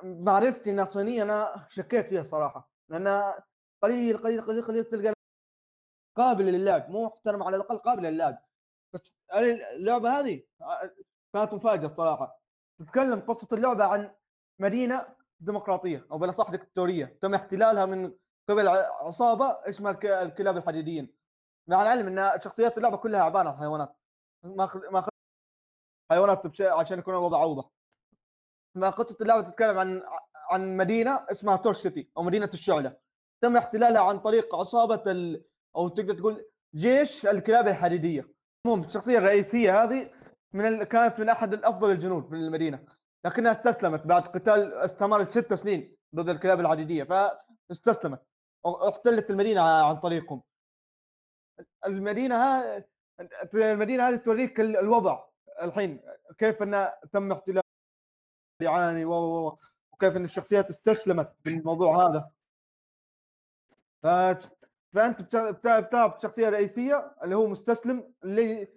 معرفتي إنها صينية أنا شكيت فيها صراحة. لأن قليل قليل قليل قليل تلقى قابل للعب مو محترم على الأقل قابل للعب. بس اللعبة هذه؟ كانت مفاجأة الصراحه تتكلم قصة اللعبة عن مدينة ديمقراطية أو بالاصح دكتاتوريه تم احتلالها من قبل عصابة اسمها الكلاب الحديديين. مع العلم إن شخصيات اللعبة كلها عبارة عن حيوانات. ما ما حيوانات عشان يكون الوضع أوضح. ما قصة اللعبة تتكلم عن عن مدينة اسمها تورش سيتي أو مدينة الشعلة. تم احتلالها عن طريق عصابة ال... أو تقدر تقول جيش الكلاب الحديدية. المهم الشخصية الرئيسية هذه من ال... كانت من أحد الأفضل الجنود في المدينة. لكنها استسلمت بعد قتال استمر ست سنين ضد الكلاب الحديديه فاستسلمت. احتلت المدينة عن طريقهم. المدينة ها المدينة هذه توريك الوضع الحين كيف انه تم احتلال يعاني وكيف أن الشخصيات استسلمت بالموضوع هذا. ف... فأنت بتلعب شخصية رئيسية اللي هو مستسلم اللي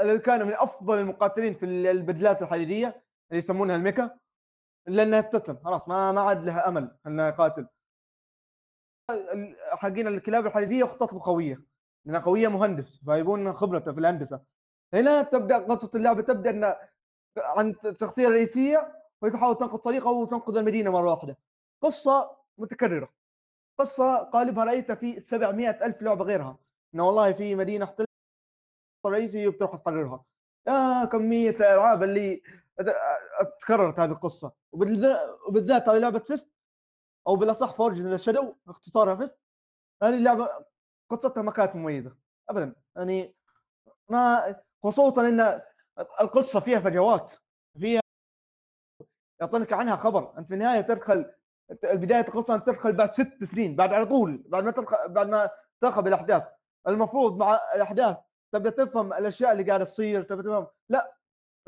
اللي كان من أفضل المقاتلين في البدلات الحديدية اللي يسمونها الميكا لانها تستسلم خلاص ما ما عاد لها أمل إنها يقاتل حقين الكلاب الحديدية خططهم قوية لأنها قوية مهندس فيبون خبرته في الهندسة. هنا تبدأ قصة اللعبة تبدأ إن عن الشخصيه الرئيسيه وتحاول تنقذ طريقه وتنقذ المدينة مرة واحدة. قصة متكررة. قصة قالبها رأيتها في 700 ألف لعبة غيرها. إنه والله في مدينة احتلت رئيسي وبتروح تقررها. يا كمية الألعاب اللي تكررت هذه القصة. وبالذات على لعبة فيست أو بالأصح Forge Shadow اختصارها Fist هذه اللعبة قصتها ما كانت مميزة ابدا. يعني ما خصوصا إن القصة فيها فجوات فيها يعطونك عنها خبر. أنت في النهاية تدخل بدايه القصة أنت تدخل بعد ست سنين بعد على طول بعد ما تدخل بعد ما ترخب الاحداث المفروض مع الأحداث تبدا تفهم الأشياء اللي قاعدة تصير تبدا تفهم. لا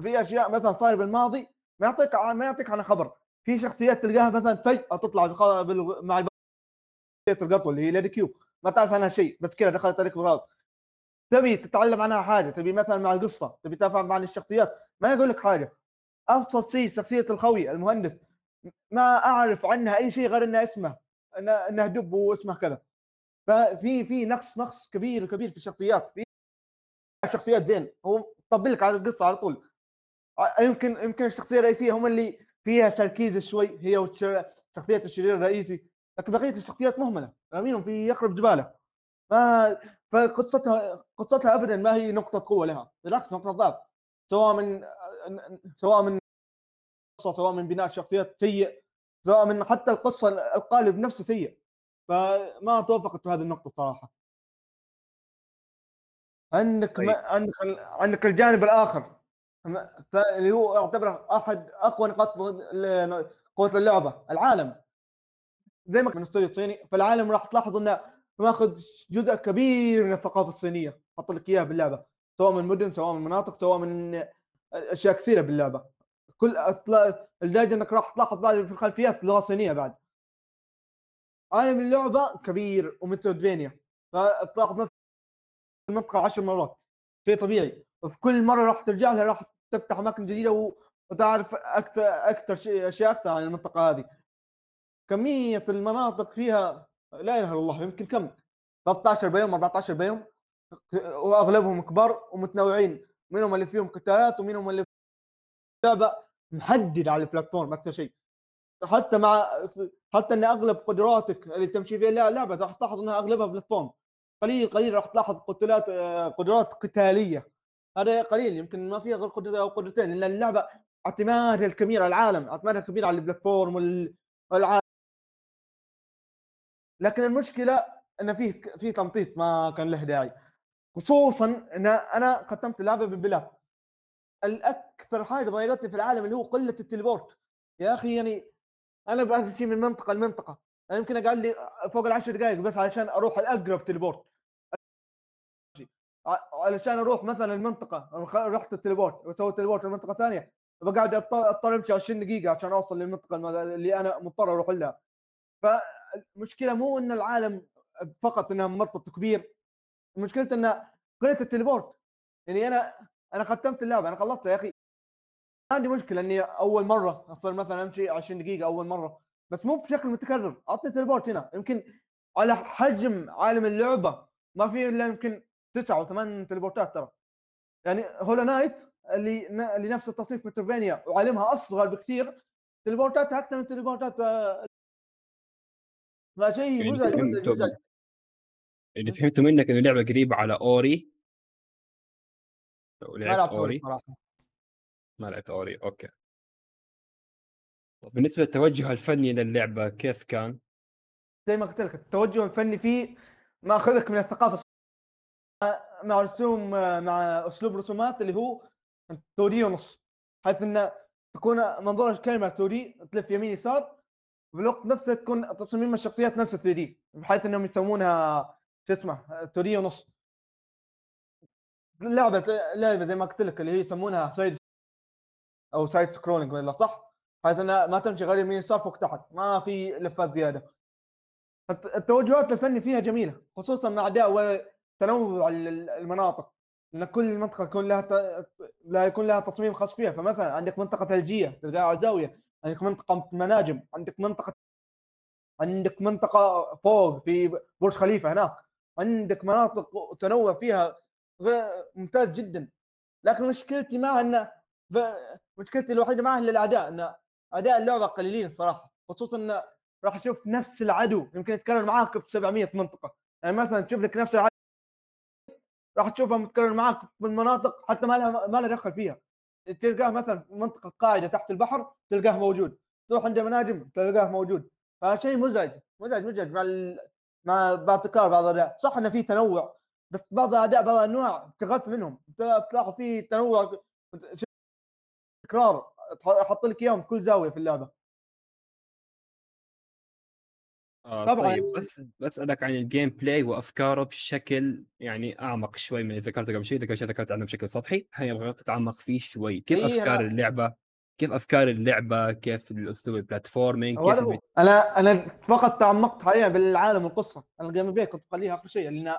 في أشياء مثلا صاير بالماضي ما يعطيك ما يعطيك عنها خبر في شخصيات تلقاها مثلا فجاه تطلع مع القطو اللي هي ليدي كيو ما تعرف عنها شيء بس كذا دخلت عليك بالغلط. تبي تتعلم عنها حاجة تبي مثلا مع القصة تبي تفهم عن الشخصيات. ما يقول لك حاجة. أبسط شيء شخصية الخوي المهندس. ما أعرف عنها أي شيء غير إنها اسمه إنها دب واسمه كذا. ففي في نقص نقص كبير كبير في الشخصيات. في شخصيات زين هو طبل لك على القصة على طول. يمكن يمكن الشخصية الرئيسية هم اللي فيها تركيز شوي هي وشخصيه الشرير الرئيسي. لكن بقية الشخصيات مهملة رامينهم في يخرب جباله. ما فقصتها قصتها ابدا ما هي نقطة قوة لها بالعكس نقطة ضعف. سواء من سواء من سواء من بناء شخصيات سيء سواء من حتى القصة القالب نفسه سيء. فما توفقت في هذه النقطة صراحة. عندك طيب. ما عندك عندك الجانب الآخر. اللي هو يعتبر أحد أقوى نقاط قوة اللعبة العالم. زي ما كان استوديو صيني فالعالم راح تلاحظ إنه ماخذ جزء كبير من الثقافة الصينية. حط لك إياها باللعبة سواء من مدن سواء من مناطق سواء من أشياء كثيرة باللعبة. كل لدرجه إنك راح تلاحظ بعد في الخلفيات لغة صينية بعد. عالم اللعبة كبير ومترويدفينيا فتلاحظ المنطقة عشر مرات. شيء طبيعي. وفي كل مرة راح ترجع لها راح تفتح أماكن جديدة وتعرف أكثر أكثر شيء أشياء أكثر عن المنطقة هذه. كمية المناطق فيها لا إله إلا الله يمكن كم؟ 13 بيوم 14 بيوم. وأغلبهم كبار ومتنوعين. منهم اللي فيهم قتالات ومنهم اللي لعبه محددة على البلاتفورم أكثر شيء. حتى مع حتى إن أغلب قدراتك اللي تمشي فيها اللعبه راح تلاحظ إنها أغلبها بلاتفورم. قليل قليل. راح تلاحظ قتالات قدرات قتالية. هذا قليل. يمكن ما فيها غير قدرتين أو قدرتين لأن اللعبة اعتمادها الكبير على العالم اعتمادها الكبير على البلاتفورم والعالم لكن المشكلة إن في في تمطيط ما كان له داعي. خصوصا إن أنا ختمت اللعبه بالبلاد الأكثر حاجة ضايقتني في العالم اللي هو قلة التليبورت. يا أخي يعني أنا بمشي من منطقة لمنطقة. أنا يمكن أقعد لي فوق العشر دقائق بس علشان أروح الأقرب teleport. علشان أروح مثلا المنطقة رحت ال teleport وسويت teleport لمنطقه ثانية بقعد اضطر أمشي 20 دقيقة عشان أوصل للمنطقة اللي أنا مضطر أروح لها. فالمشكلة مو إن العالم فقط إنها ممطط كبير مشكلته إن قله ال teleport. يعني أنا أنا ختمت اللعبة أنا خلصتها يا أخي. عندي مشكلة إني أول مرة أصير مثلا أمشي 20 دقيقة أول مرة بس مو بشكل متكرر. أعطني teleport هنا. يمكن على حجم عالم اللعبة ما في إلا يمكن تسعة أو ثمان teleport ات ترى. يعني Hollow Knight اللي اللي نفس التصنيف Metroidvania وعالمها أصغر بكثير teleport اتها أكثر من teleport ات آه، فشيء يعني مزعج مزعج مزعج. اللي فهمته منك إنه اللعبه قريبة على Ori؟ لو ما لعبت Ori صراحة. ما لعبت Ori okay. طب بالنسبة للتوجه الفني للعبة كيف كان؟ زي ما قلت لك التوجه الفني فيه ماخذك من الثقافة مع رسوم مع أسلوب رسومات اللي هو 2D ونص حيث إن تكون منظور الكاميرا 2D تلف يمين يسار وفي الوقت نفسه تكون تصميم الشخصيات نفسه 3D بحيث إنهم يسمونها شو اسمه؟ 2D ونص. لعبة لعبة زي ما قلت لك اللي هي يسمونها side أو side scrolling ولا صح؟ حيث إنها ما تمشي غير يمين يسار فوق تحت ما في لفات زيادة. الت- التوجهات الفني فيها جميلة خصوصا مع أداء ال- المناطق إن كل منطقة يكون لها ت... لا يكون لها تصميم خاص فيها. فمثلا عندك منطقة ثلجية تلقاها على زاوية عندك منطقة مناجم عندك منطقة عندك منطقة فوق في برج خليفة هناك. عندك مناطق تنوع فيها ممتاز جدا. لكن مشكلتي معها إن ب- مشكلتي الوحيدة معها هي الاعداء إن أداء اللعبة قليلين الصراحه خصوصا إن راح أشوف نفس العدو يمكن يتكرر معاك ب 700 منطقة. يعني مثلا تشوف لك نفس العدو راح تشوفها متكرر معاك بالمناطق حتى ما لها ما لها دخل فيها. تلقاه مثلا في منطقة قاعدة تحت البحر تلقاه موجود. تروح عند المناجم تلقاه موجود. فشيء مزعج مزعج مزعج. مع ال... مع بعض تكرار بعض الأعداء صح إنه في تنوع بس بعض الأعداء بعض الأنواع تغث منهم. تلاحظ في تنوع تكرار أحط لك اياهم في كل زاوية في اللعبة. آه طبعاً. طيب بس بسألك عن ال gameplay وأفكاره بشكل يعني أعمق شوي من اللي ذكرته قبل شوي. ذكرت شيء ذكرت عنه بشكل سطحي هي أبغى تتعمق فيه شوي. كيف إيه، أفكار اللعبة؟ كيف أفكار اللعبة؟ كيف الأسلوب ال platforming كيف البي- أنا أنا فقط تعمقت حاليا بالعالم والقصة. أنا ال gameplay كنت بخليها اخر شيء لأن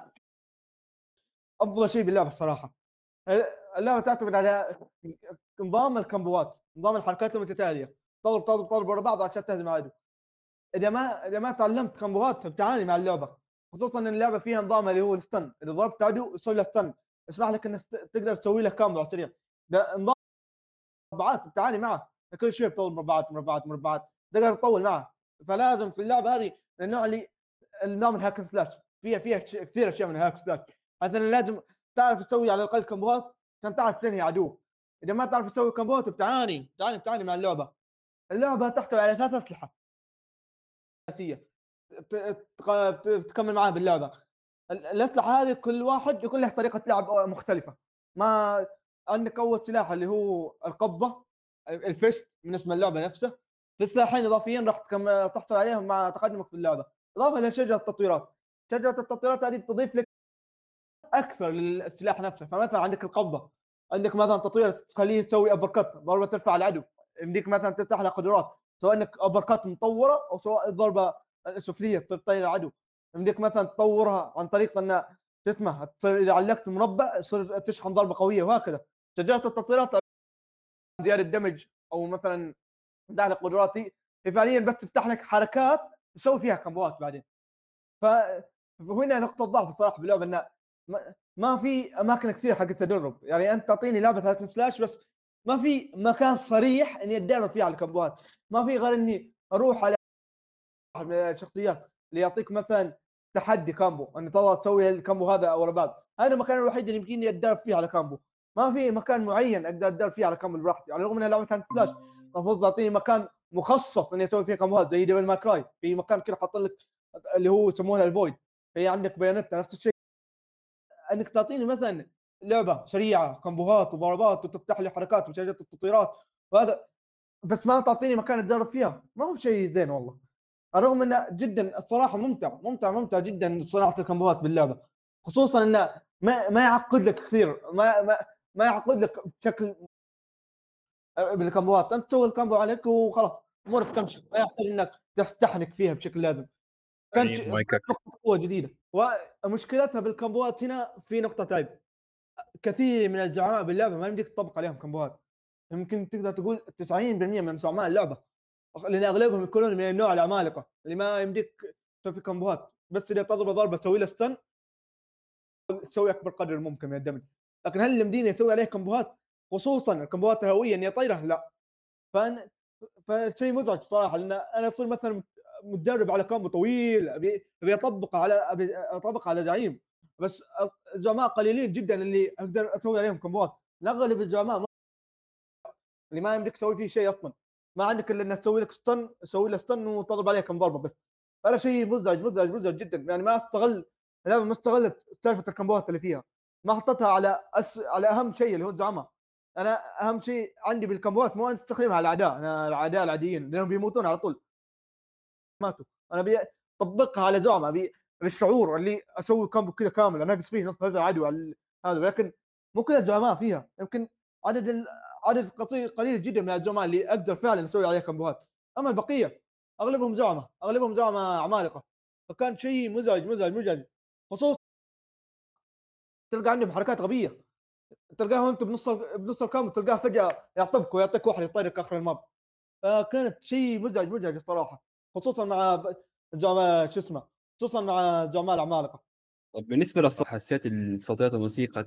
أفضل شيء باللعبة الصراحة. اللعبة تعتمد على نظام ال combo ات نظام الحركات المتتالية. تضرب تضرب تضرب ورا بعض عشان تهزم العدو إذا ما إذا ما تعلمت combo ات بتعاني مع اللعبة. خصوصا إن اللعبة فيها نظام اللي هو ال stun إذا ضربت عدو يسوي له stun يسمح لك إنك تقدر تسوي له combo على السريع نظام مربعات بتعاني معه. كل شوي بتطول مربعات مربعات مربعات. تقدر تطول معه. فلازم في اللعبة هذه النوع اللي النظام ال hack slash فيها فيها كثير أشياء من ال hack slash مثلا لازم تعرف تسوي على الأقل combo ات عشان تعرف تنهي عدو. إذا ما تعرف تسوي combo ات بتعاني. بتعاني بتعاني مع اللعبة. اللعبة تحتوي على ثلاث أسلحة. أساسية تكمل معاها باللعبة. ال- الأسلحة هذه كل واحد يكون له طريقة لعب مختلفة. ما عندك أول سلاح اللي هو القبضة ال Fist من اسم اللعبه نفسه في سلاحين إضافيين راح تحصل عليهم مع تقدمك في اللعبة. إضافة إلى شجرة التطويرات. شجرة التطويرات هذه بتضيف لك أكثر للسلاح نفسه. فمثلا عندك القبضة. عندك مثلا تطوير تخليه يسوي uppercut ضربه ترفع العدو. يمديك مثلا تفتح له قدرات. سواء إنك uppercut مطورة أو سواء ضربه سفليه تطير العدو يمديك مثلا تطورها عن طريق إن شو اسمه تصير إذا علقت مربع يصير تشحن ضربة قوية وهكذا. شجره التطويرات زيادة دمج أو مثلا تفتح لك قدرات هي فعليا بس تفتح لك حركات تسوي فيها كمبوات بعدين. ف وهنا نقطة ضعف الصراحه باللعبة انه ما- في أماكن كثير حق التدرب. يعني أنت تعطيني لعبة هاك سلاش بس ما في مكان صريح إني اتدرب فيه على الكمبوات. ما في غير إني أروح على واحد من الشخصيات اللي يعطيك مثلا تحدي combo اني تطلع تسوي ال combo هذا ورا بعض. هذا المكان الوحيد اللي يمكنني اتدرب فيه على combo. ما في مكان معين أقدر اتدرب فيه على combo براحتي على الرغم انها لعبة hack slash المفروض تعطيني مكان مخصص اني أسوي فيه combo ات زي Devil May Cry في مكان كذا حاط لك اللي هو يسمونه ال void في عندك Bayonetta نفس الشيء. إنك تعطيني مثلا لعبة سريعة combo هات وضربات وتفتح لي حركات وشجره التطويرات وهذا بس ما تعطيني مكان أتدرب فيها. ما هو شيء زين والله. رغم إنه جدا الصراحة ممتع ممتع ممتع جدا صناعة الكمبوهات باللعبة. خصوصا إنه ما ما يعقد لك كثير ما ما ما يعقد لك بشكل بالكمبوهات. أنت تسوي الكمبو عليك وخلاص أمورك تمشي. ما يحتاج إنك تستحنك فيها بشكل لازم. كانت نقطة قوة جديدة. ومشكلتها بالكمبوات هنا في نقطة عيب. كثير من الزعماء باللعبة ما يمديك تطبق عليهم combo ات. يمكن تقدر تقول 90% من زعماء اللعبة لأن أغلبهم يكونون من النوع العمالقة اللي ما يمديك تسوي فيه combo هات بس إذا تضرب ضربة تسوي له stun تسوي أكبر قدر الممكن من ال damage. لكن هل يمديني أسوي عليه combo هات خصوصا ال combo هات الهوائية إني طايره لا. فأنا فشيء مزعج صراحة لأن أنا أصير مثلا متدرب على combo طويل أبي أبي على أبي أطبق على زعيم. بس الزعماء قليلين جدا اللي أقدر أسوي عليهم كومبوات. اغلب الزعماء ما اللي ما يمديك تسوي فيه شيء أصلا. ما عندك إلا إنك تسوي لك ستن تسوي له ستن وتضرب عليه كم ضربه بس. هذا شيء مزعج مزعج مزعج جدا. يعني ما أستغل اللعبه ما استغلت سالفة الكمبوات اللي فيها. ما حطتها على أس... على أهم شيء اللي هو الزعماء أنا أهم شيء عندي بالكمبوات مو أستخدمها على الأعداء. أنا الأعداء العاديين لأنهم بيموتون على طول. ماتوا. أنا ابي اطبقها على زعماء الشعور اللي أسوي كامبو كذا كامل. انقص فيه نص هذا عدوى هذا لكن مو كل الزعماء فيها. يمكن عدد ال... عدد قليل جدا من الزعماء اللي أقدر فعلا أسوي عليه كامبوهات أما البقية أغلبهم زعماء أغلبهم زعماء عمالقه فكان شيء مزعج مزعج مزعج. خصوصا تلقى عندهم حركات غبية. تلقاه انت بنص بنص الكامل تلقاه فجأة يعطبك ويعطيك واحد يطيرك آخر الماب. فكانت شيء مزعج مزعج الصراحة. خصوصا مع زعماء شو اسمه خصوصا مع زعماء العمالقه طب بالنسبة للصوت حسيت الصوتيات والموسيقى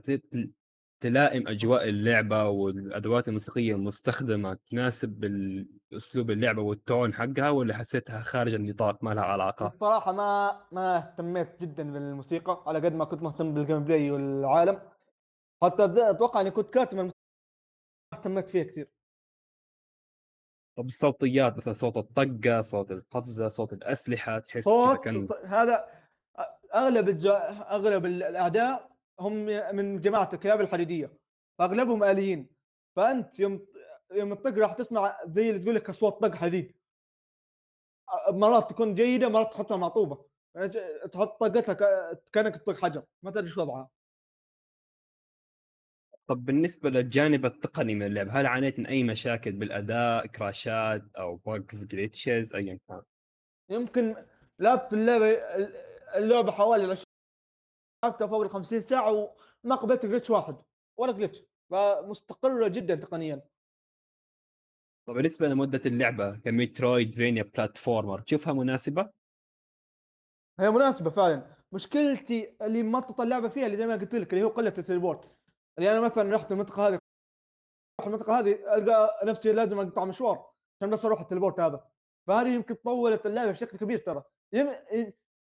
تلائم أجواء اللعبة والأدوات الموسيقية المستخدمة تناسب اسلوب اللعبة وال tone حقها ولا حسيتها خارج النطاق ما لها علاقة؟ الصراحة ما ما اهتميت جدا بالموسيقى على قد ما كنت مهتم بال gameplay والعالم. حتى أتوقع إني كنت كاتب ما اهتميت فيه كثير. طب الصوتيات مثلا صوت الطقة، صوت القفزة، صوت الأسلحة تحس كان... هذا أغلب الج... أغلب الاعداء هم من جماعة الكلاب الحديدية فأغلبهم آليين. فأنت يوم يوم تطق راح تسمع زي اللي تقول لك اصوات طق حديد. مرات تكون جيدة مرات تحطها معطوبة. تحط طقتها كأنك تطق حجر. ما تدري إيش وضعها. طب بالنسبة للجانب التقني من اللعبه هل عانيت من أي مشاكل بالأداء كراشات أو bugs glitches ايا كان؟ يمكن لعبت اللعبه اللعبة حوالي لعبتها فوق ال 50 ساعة وما قابلت glitch واحد ولا glitch فمستقرة جدا تقنيا. طب بالنسبة لمدة اللعبة ك metroidvania platformer تشوفها مناسبة؟ هي مناسبة فعلا. مشكلتي اللي مطط اللعبة فيها اللي زي ما قلت لك اللي هو قلة ال teleport اللي أنا مثلا رحت المنطقة هذه أروح المنطقة هذه ألقى نفسي لازم أقطع مشوار عشان بس أروح التليبورت هذا. فهذه يمكن طولت اللعبة بشكل كبير ترى.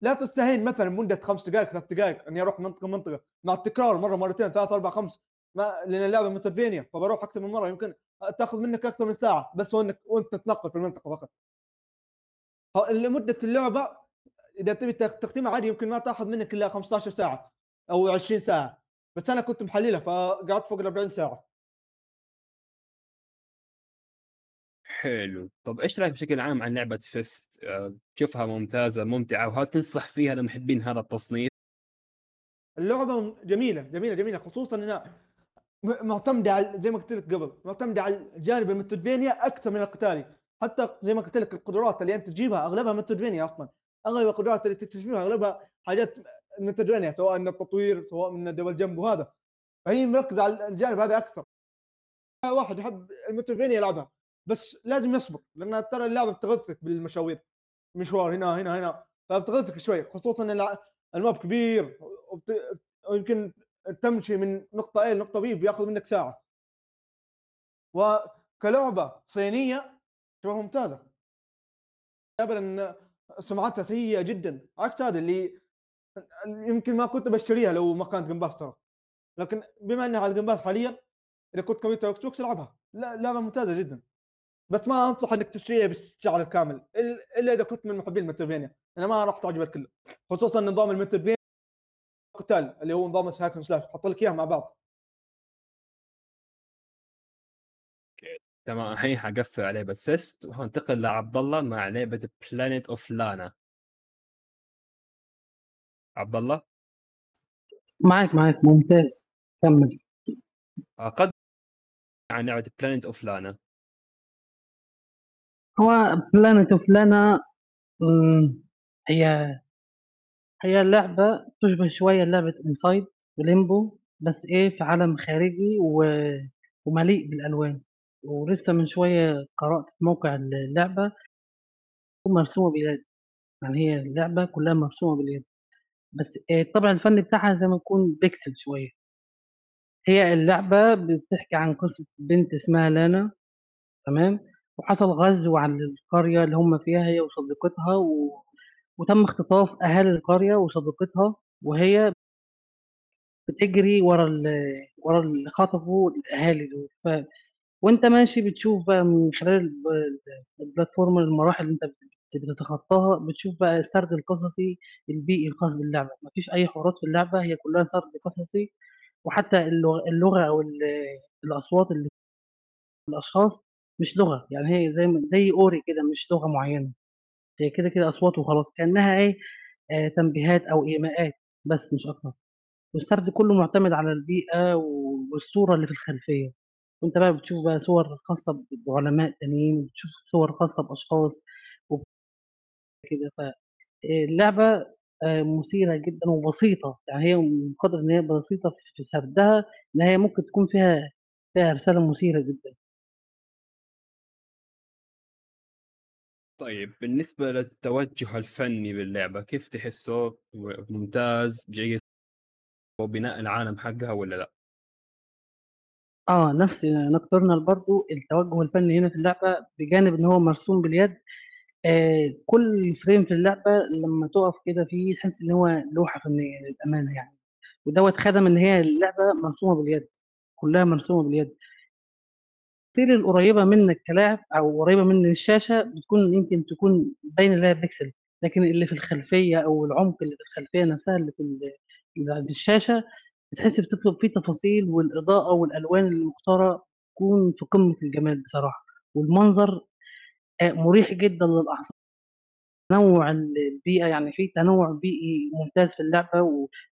لا تستهين مثلا مدة خمس دقائق ثلاث دقائق إني أروح منطقة منطقة مع التكرار مرة مرتين ثلاث أربع خمس. ما لأن اللعبة مترفينيا فبروح أكثر من مرة. يمكن تأخذ منك أكثر من ساعة بس وانك وأنت تتنقل في المنطقة فقط. مده اللعبة إذا تبي تختمها عادي يمكن ما تأخذ منك إلا 15 ساعة أو 20 ساعة. بس أنا كنت محللها فقعدت فوق ال 40 ساعة. حلو. طب إيش رأيك بشكل عام عن لعبة فيست؟ آه، تشوفها ممتازة ممتعة وهل تنصح فيها لمحبين هذا التصنيف؟ اللعبة جميلة جميلة جميلة خصوصا إنها معتمدة على زي ما قلت لك قبل معتمدة على الجانب ال metroidvania أكثر من القتالي. حتى زي ما قلت لك القدرات اللي أنت تجيبها أغلبها metroidvania أصلا. أغلب القدرات اللي تكتشفها أغلبها حاجات متروفينيا سواء من التطوير سواء من دول جنب وهذا. فهي مركزه على الجانب هذا أكثر. واحد يحب المتروفينيا يلعبها بس لازم يصبر لأن ترى اللعبة بتغثك بالمشاوير. مشوار هنا هنا هنا فبتغثك شوي خصوصا إن الماب كبير ويمكن تمشي من نقطة A لنقطة B بيأخذ منك ساعة. وكلعبة صينية تشوفها ممتازة. ابدا سمعتها سيئة جدا عكس هذا اللي يمكن ما كنت بشتريها لو ما كانت Game Pass ترى. لكن بما إنها على Game Pass حاليا إذا كنت كمبيوتر Xbox ألعبها. لا لعبة ممتازة جدا. بس ما أنصح إنك تشتريها بالسعر الكامل إلا إذا كنت من محبين ال metroidvania أنا ما راح تعجبك كله. خصوصا نظام ال metroidvania قتال اللي هو نظام hack slash حط لك اياه مع بعض. تمام. الحين حقفل على لعبه فيست وهنتقل لعبد الله مع لعبة Planet of Lana عبد الله؟ معك معك ممتاز. كمل. قد عن لعبه Planet of Lana هو Planet of Lana هي هي لعبة تشبه شوية لعبة Inside و Limbo بس إيه في عالم خارجي و... ومليء بالألوان. ولسه من شوية قرأت في موقع اللعبة. مرسومة باليد، يعني هي اللعبة كلّها مرسومة باليد، بس آآ الطابع الفني بتاعها زي ما يكون pixel شوية. هي اللعبة بتحكي عن قصة بنت اسمها لانا تمام، وحصل غزو على القرية اللي هُم فيها هي وصديقتها و وتم اختطاف أهالي القرية وصديقتها، وهي بتجري ورا ال ورا اللي خطفوا الأهالي دول، ف وأنت ماشي بتشوف بقى من خلال الب ال الplatform المراحل اللي أنت بتتخطاها، بتشوف بقى السرد القصصي البيئي الخاص باللعبة، ما فيش أي حوارات في اللعبة، هي كلّها سرد قصصي، وحتى اللغ اللغة أو ال الأصوات اللي الأشخاص مش لغة، يعني هي زي زي أوري كده مش لغة معيّنة، هي كده، كده أصوات وخلاص، كأنها إيه، آآ تنبيهات أو إيماءات بس مش أكتر، والسرد كلّه مُعتمد على البيئة و والصورة اللي في الخلفية، وأنت بقى بتشوف بقى صور خاصة ب بعلماء تانيين، وبتشوف صور خاصة بأشخاص. وب كده، ف آآ اللعبة آآ مثيرة جدًا وبسيطة، يعني هي من إن هي بسيطة في سردها، إن هي ممكن تكون فيها فيها رسالة مثيرة جدًا. طيب بالنسبة للتوجه الفني باللعبة كيف تحسّه و ممتاز، جيد، وبناء العالم حقها والّا لأ؟ آه، نفس Nocturnal برضه التوجه الفني هنا في اللعبة بجانب إن هو مرسوم باليد، آآ كل frame في اللعبة لمّا تُقف كده فيه تحس إن هو لوحة فنية للأمانة يعني، ودوّة خَدَم إن هي اللعبة مرسومة باليد، كلّها مرسومة باليد. التفاصيل القريبة منّك كلاعب أو قريبة من الشاشة بتكون يمكن تكون باينة هي pixel، لكن اللي في الخلفية أو العمق اللي في الخلفية نفسها اللي في ال اللي عند الشاشة بتحس بتطلب فيه تفاصيل والإضاءة والألوان المختارة تكون في قمة الجمال بصراحة، والمنظر مُريح جدًا للأعصاب. تنوُّع ال البيئة، يعني في تنوُّع بيئي ممتاز في اللعبة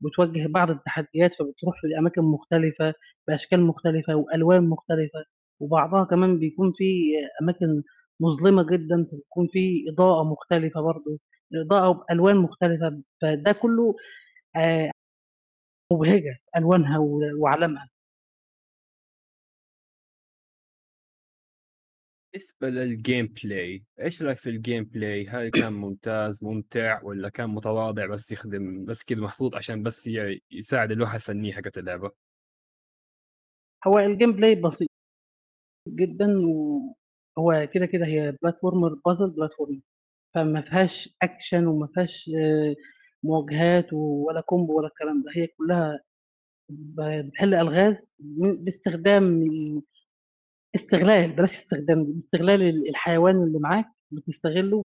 وبتواجه بعض التحديات، فبتروح في أماكن مختلفة بأشكال مختلفة وألوان مختلفة، وبعضها كمان بيكون في أماكن مظلمة جدًا، فبيكون في إضاءة مختلفة برضه، إضاءة وبألوان مختلفة، فده كلّه آآ مبهجة ألوانها و وعالمها. بالنسبة للgameplay إيش رأيك في الgameplay؟ هل كان ممتاز، ممتع، والّا كان متواضع بس يخدم بس كده محطوط عشان بس ي يساعد اللوحة الفنية حقة اللعبة؟ هو ال gameplay بسيط جدًا، وهو كده، كده هي platformer puzzle platformer. فما فيهاش أكشن وما فيهاش مواجهات ولا combo ولا الكلام ده، هي كلّها ب بتحل ألغاز م باستخدام استغلال بلاش استخدام، باستغلال ال الحيوان اللي معاك بتستغله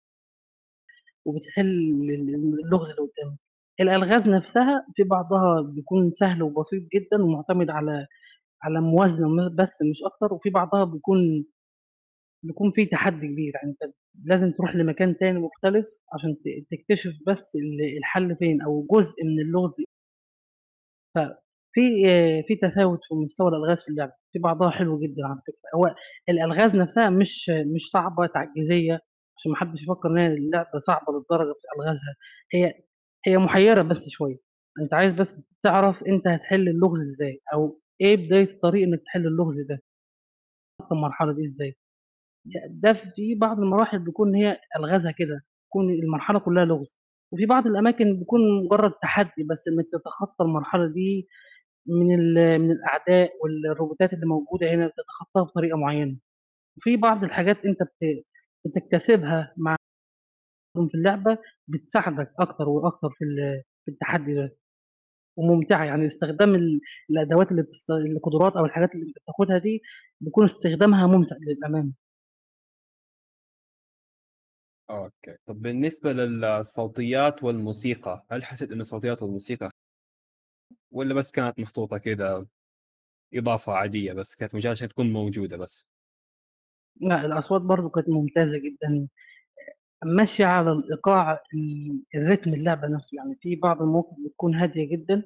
وبتحل ال اللغز اللي قدّامك. الألغاز نفسها في بعضها بيكون سهل وبسيط جدًا ومعتمد على على موازنة م بس مش أكتر، وفي بعضها بيكون بيكون في تحدي كبير، يعني أنت لازم تروح لمكان تاني مختلف عشان تكتشف بس ال الحل فين أو جزء من اللغز ففي آآ في تفاوت في مستوى الألغاز في اللعبة، في بعضها حلو جدًا على فكرة، هو الألغاز نفسها مش مش صعبة تعجيزية عشان ما حدش يفكر إن هي اللعبة صعبة للدرجة في ألغازها، هي هي محيرة بس شوية، أنت عايز بس تعرف أنت هتحل اللغز إزاي، أو إيه بداية الطريق إنك تحل اللغز ده. المرحلة دي إزاي. د ده في بعض المراحل بيكون هي ألغازها كده، تكون المرحلة كلّها لغز، وفي بعض الأماكن بيكون مجرد تحدي بس إنك تتخطى المرحلة دي من من الأعداء والروبوتات اللي موجودة هنا بتتخطاها بطريقة معيّنة، وفي بعض الحاجات أنت بت بتكتسبها مع في اللعبة بتساعدك أكتر وأكتر في في التحدي ده، وممتعة يعني استخدام ال الأدوات اللي بتست القدرات أو الحاجات اللي بتاخدها دي بيكون استخدامها ممتع للأمانة. أوكي، طب بالنسبة للصوتيات والموسيقى، هل حسيت إن الصوتيات والموسيقى والّا بس كانت محطوطة كده إضافة عادية بس كانت مجرد عشان تكون موجودة بس؟ لأ، الأصوات برضه كانت ممتازة جدًا، ماشية على الإيقاع ال الريتم اللعبة نفسه، يعني في بعض المواقف بتكون هادية جدًا،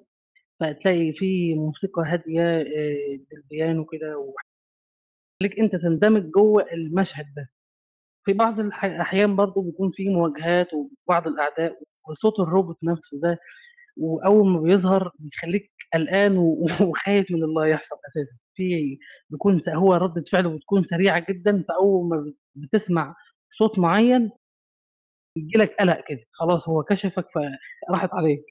فتلاقي في موسيقى هادية آآ بالبيانو كده وتخلّيك أنت تندمج جوّه المشهد ده. في بعض الح الأحيان برضه بيكون في مواجهات وبعض الأعداء وصوت الروبوت نفسه ده، وأول ما بيظهر بيخلّيك قلقان وخايف من اللي هيحصل أساسًا، في بيكون هو ردة فعله بتكون سريعة جدًا، فأول ما بت بتسمع صوت معيّن ييجي لك قلق كده، خلاص هو كشفك فراحت عليك.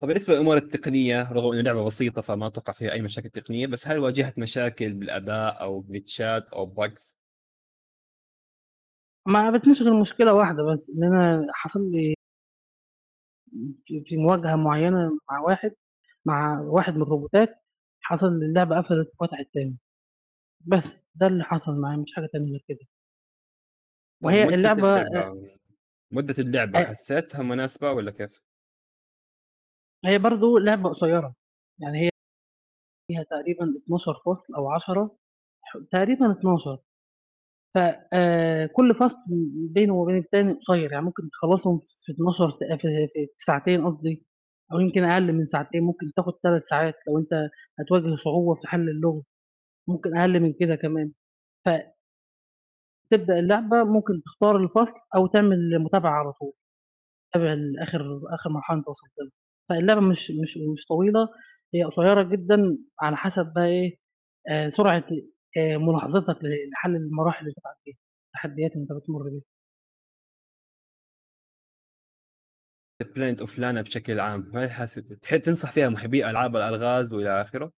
طب بالنسبة للأمور التقنية رغم إنه لعبة بسيطة فما أتوقع فيها أي مشاكل تقنية بس هل واجهت مشاكل بالأداء أو جلitchات أو bugs؟ ما قابلتنيش غير مشكلة واحدة بس، إن أنا حصل لي في في مواجهة معيّنة مع واحد مع واحد من الروبوتات، حصل اللعبة قفلت وفتحت تاني. بس ده اللي حصل معايا مش حاجة تانية غير كده. طب وهي مدة اللعبة آآ اللعبة مدة اللعبة أ حسيتها مناسبة والّا كيف؟ هي برضه لعبة قصيرة، يعني هي فيها تقريبًا 12 فصل أو 10 ح تقريبًا 12 ف آآ كل فصل بينه وبين التاني قصير، يعني ممكن تخلّصهم في 12 س في ساعتين قصدي أو يمكن أقل من ساعتين، ممكن تاخد 3 ساعات لو أنت هتواجه صعوبة في حل اللغز، ممكن أقل من كده كمان. ف تبدأ اللعبة ممكن تختار الفصل أو تعمل متابعة على طول، تتابع لآخر آخر مرحلة أنت وصلت لها. فاللعبة مش مش مش طويلة، هي قصيرة جدًا على حسب بقى إيه، آآ سرعة آآ ملاحظتك ل لحل المراحل اللي أنت بتعدّيها، التحديات اللي أنت بتمُر بيها. Planet of Lana بشكل عام، هل حسيت تحب تنصح فيها محبي ألعاب الألغاز وإلى آخره؟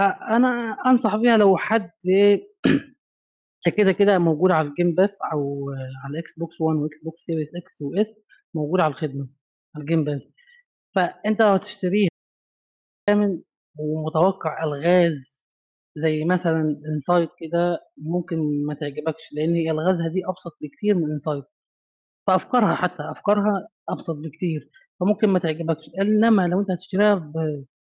أ أنا أنصح بيها لو حد هي كده، كده موجودة على الGame Pass أو على الXbox One وXbox Series X وS موجودة على الخدمة، على الGame Pass. فأنت لو هتشتريها كامل ومتوقع ألغاز زي مثلًا Inside كده ممكن ما تعجبكش، لإن هي ألغازها دي أبسط بكتير من Inside. فأفكارها حتى، أفكارها أبسط بكتير، فممكن ما تعجبكش. إنما لو أنت هتشتريها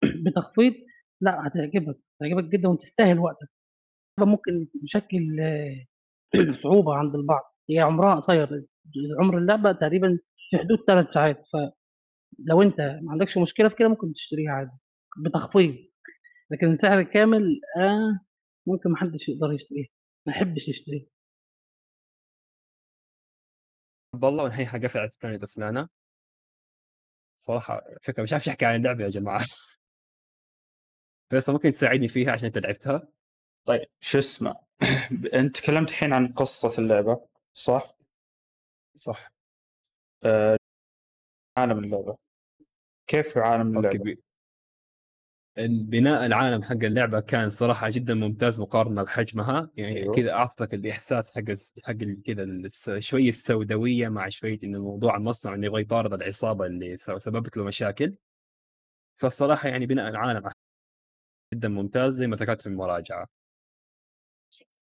بتخفيض لأ هتعجبك، هتعجبك جدًا وتستاهل وقتك. ممكن تشكِّل صعوبة عند البعض، هي عمرها قصير، عُمر اللعبة تقريبًا في حدود 3 ساعات، فلو أنت ما عندكش مشكلة في كده ممكن تشتريها عادي بتخفيض، لكن السعر الكامل آآ ممكن ما حدش يقدر يشتريها، ما يحبش يشتريها. طب والله ونهاية قفلت Planet of Lana. صراحة فكرة مش عارف أحكي عن اللعبة يا جماعة. فيصل ممكن تساعدني فيها عشان أنت لعبتها؟ طيب شو اسمه أنت تكلمت الحين عن قصة اللعبة صح؟ صح. آآ عالم اللعبة. كيف عالم أوكي اللعبة؟ ب البناء العالم حق اللعبة كان صراحة جدًا ممتاز مقارنة بحجمها، يعني أيوه. كذا أعطتك الإحساس حق حق كذا الس شوية السوداوية مع شوية إنه موضوع المصنع إنه يبغى يطارد العصابة اللي سببت له مشاكل. فالصراحة يعني بناء العالم جدًا ممتاز زي ما ذكرت في المراجعة.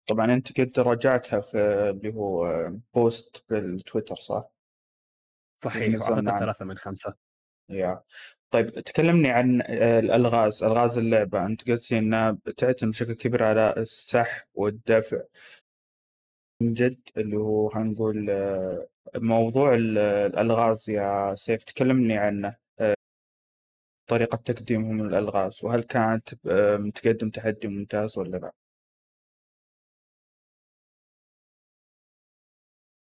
طبعًا أنت قد راجعتها في اللي هو بوست بالتويتر صح؟ صحيح عنه. 3 من 5. ياه. طيب تكلمني عن آآ الألغاز، ألغاز اللعبة، أنت قلت لي إنها بتعتمد بشكل كبير على السحب والدفع. من جد اللي هو خلينا نقول موضوع ال الألغاز يا سيف تكلمني عنه، آآ طريقة تقديمهم للألغاز، وهل كانت آآ تقدم تحدي ممتاز والّا لأ؟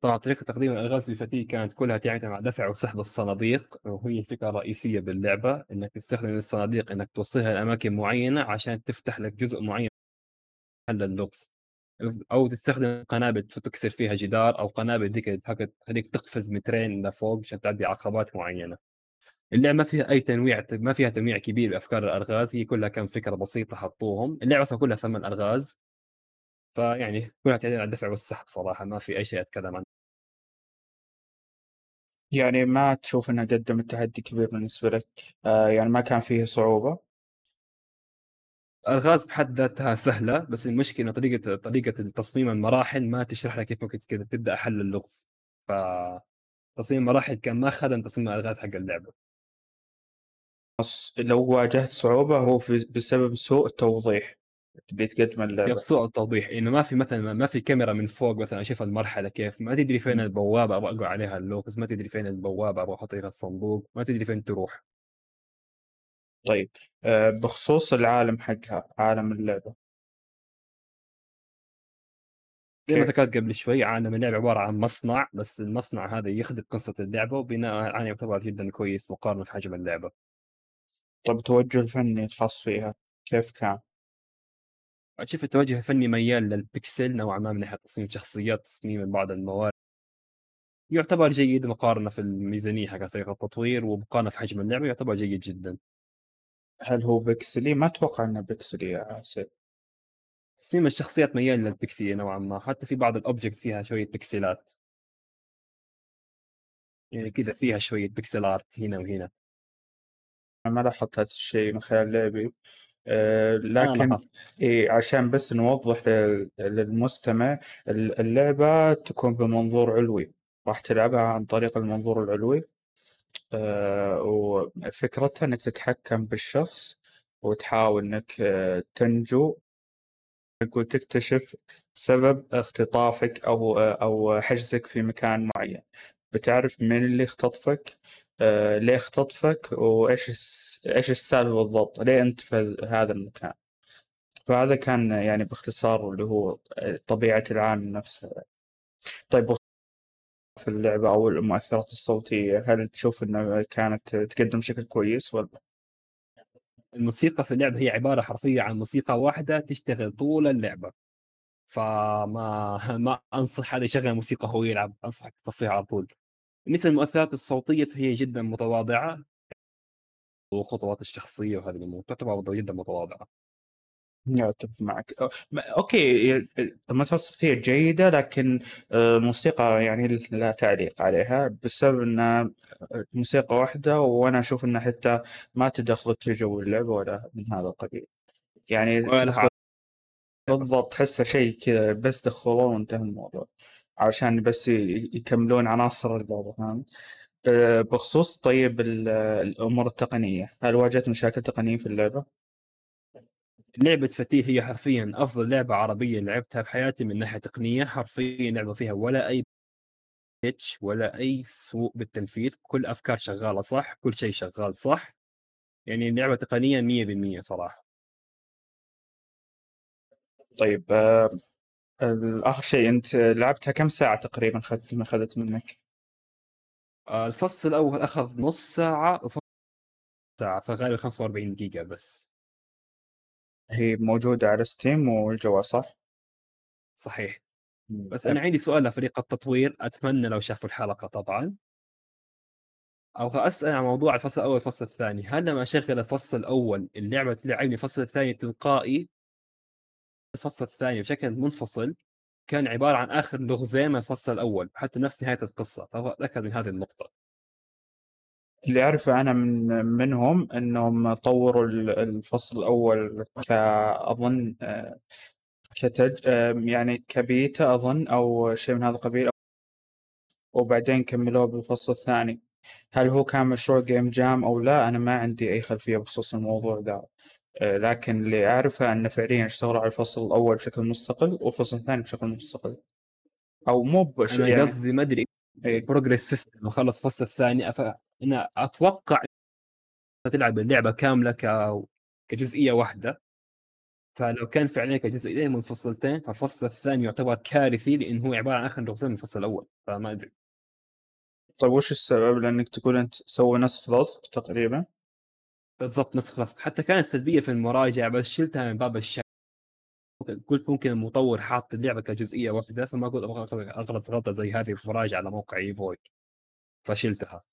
طبعًا طريقة تقديم الألغاز الفتية كانت كلها تعتمد على دفع وسحب الصناديق، وهي الفكرة الرئيسية باللعبة، إنك تستخدم الصناديق إنك توصلها لأماكن معينة عشان تفتح لك جزء معين حل اللغز، أو تستخدم قنابل فتكسر فيها جدار أو قنابل ذيك تخليك تقفز مترين لفوق عشان تعدي عقبات معينة. اللعبة ما فيها أي تنويع ما فيها تنويع كبير بأفكار الألغاز، هي كلها كام فكرة بسيطة حطوهم، اللعبة أصلًا كلها 8 ألغاز. فيعني كلها تعتمد على الدفع والسحب صراحة، ما في أي شيء أتكلم عنه. يعني ما تشوف إنها قدمت تحدي كبير بالنسبة لك، آآ يعني ما كان فيه صعوبة؟ الألغاز بحد ذاتها سهلة، بس المشكلة إنه طريقة طريقة تصميم المراحل ما تشرح لك كيف ممكن كذا تبدأ حل اللغز، ف تصميم المراحل كان ما خدم تصميم الألغاز حق اللعبة. بس لو واجهت صعوبة هو في بسبب سوء التوضيح اللي تقدمه كيف اللعبة. سوء التوضيح، إنه ما في مثلًا ما في كاميرا من فوق مثلًا أشوف المرحلة كيف، ما تدري فين إمم. البوابة أبغى أقرأ عليها اللغز، ما تدري فين البوابة أبغى أحط فيها الصندوق، ما تدري فين تروح. طيب آآ بخصوص العالم حقها، عالم اللعبة. زي ما؟ ذكرت قبل شوي عالم اللعبة عبارة عن مصنع، بس المصنع هذا يخدم قصة اللعبة وبناءً عليه يعتبر جدًا كويس مقارنة في حجم اللعبة. طب التوجه الفني الخاص فيها كيف كان؟ شوف التوجه الفني ميال للبكسل نوعا ما من ناحية تصميم شخصيات تصميم بعض الموارد. يعتبر جيد مقارنة في الميزانية حق طريقة التطوير ومقارنة في حجم اللعبة يعتبر جيد جدا. هل هو بكسلي؟ ما أتوقع إنه بكسلي يا سيد تصميم الشخصيات ميال للبكسلية نوعا ما حتى في بعض ال objects فيها شوية بكسلات يعني كذا فيها شوية pixel art هنا وهنا. ما لاحظت هذا الشيء من خلال لعبي. لكن لاحظت. إيه عشان بس نوضح لل- للمستمع ال- اللعبة تكون بمنظور علوي. راح تلعبها عن طريق المنظور العلوي. آه، وفكرتها إنك تتحكم بالشخص وتحاول إنك آه، تنجو تقول تكتشف سبب اختطافك أو آه، أو حجزك في مكان معين. بتعرف من اللي اختطفك؟ آه، ليه اختطفك وإيش إيش السبب بالضبط؟ ليه أنت في هذا المكان؟ فهذا كان يعني باختصار اللي هو طبيعة العالم نفسها. طيب في اللعبة أو المؤثرات الصوتية هل تشوف أنها كانت تقدم بشكل كويس ولا؟ الموسيقى في اللعبة هي عبارة حرفيا عن موسيقى واحدة تشتغل طول اللعبة. فما ما أنصح حدا يشغل موسيقى هو يلعب أنصحك تطفيها على طول. بالنسبة للمؤثرات الصوتية فهي جدا متواضعة وخطوات الشخصية وهذه الأمور تعتبر جدا متواضعة. لا أتفق معك. أوكي المؤثرات الصوتية جيدة لكن آه، الموسيقى يعني لا تعليق عليها بسبب أنها موسيقى واحدة وأنا أشوف أنها حتى ما تدخلت في جو اللعبة ولا من هذا القبيل. يعني بالضبط تحسه شيء كذا بس دخلوه وانتهى الموضوع. عشان بس يكملون عناصر فهمت ب- بخصوص طيب ال- الأمور التقنية هل واجهت مشاكل تقنية في اللعبة؟ لعبة فتيل هي حرفيا أفضل لعبة عربية لعبتها بحياتي من ناحية تقنية حرفيا لعبة فيها ولا أي بيتش ولا أي سوء بالتنفيذ كل أفكار شغالة صح كل شيء شغال صح يعني لعبة تقنية 100% صراحة طيب آه، آخر شيء أنت لعبتها كم ساعة تقريبا أخذت ما أخذت منك؟ آه، الفصل الأول أخذ نص ساعة وفصل ساعة فغالبا 45 دقيقة بس. هي موجودة على ستيم والجوال صح؟ صحيح. بس أنا عندي سؤال لفريق التطوير أتمنى لو شافوا الحلقة طبعا. أبغى أسأل عن موضوع الفصل الأول والفصل الثاني. هل لما أشغل الفصل الأول اللعبة تلعبني الفصل الثاني تلقائي؟ الفصل الثاني بشكل منفصل كان عبارة عن آخر لغزين من الفصل الأول حتى نفس نهاية القصة فأبغى أتأكد من هذه النقطة. اللي أعرفه أنا من منهم إنهم طوروا ال- الفصل الأول كأظن آه، كتج يعني كبيتا أظن أو شيء من هذا القبيل وبعدين كملوه بالفصل الثاني. هل هو كان مشروع game jam أو لا؟ أنا ما عندي أي خلفية بخصوص الموضوع ذا. لكن اللي أعرفه أن فعليا اشتغلوا على الفصل الأول بشكل مستقل والفصل الثاني بشكل مستقل. أو مو بش أنا يعني قصدي ما أدري. إيه. progress system وخلص الفصل الثاني. أف... أنا أتوقع تلعب اللعبة كاملة ك... كجزئية واحدة. فلو كان فعليا كجزئيتين منفصلتين فالفصل الثاني يعتبر كارثي لأنه هو عبارة عن آخر لغزين من الفصل الأول. فما أدري. طيب وش السبب؟ لأنك تقول أنت سوي نسخ لصق تقريبا. بالضبط نسخ لصق حتى كانت سلبية في المراجعة بس شلتها من باب الشك. قلت ممكن المطور حاط اللعبة كجزئية واحدة فما قلت أبغى اغلط غلطة زي هذه في مراجعة على موقع ايفوي فشلتها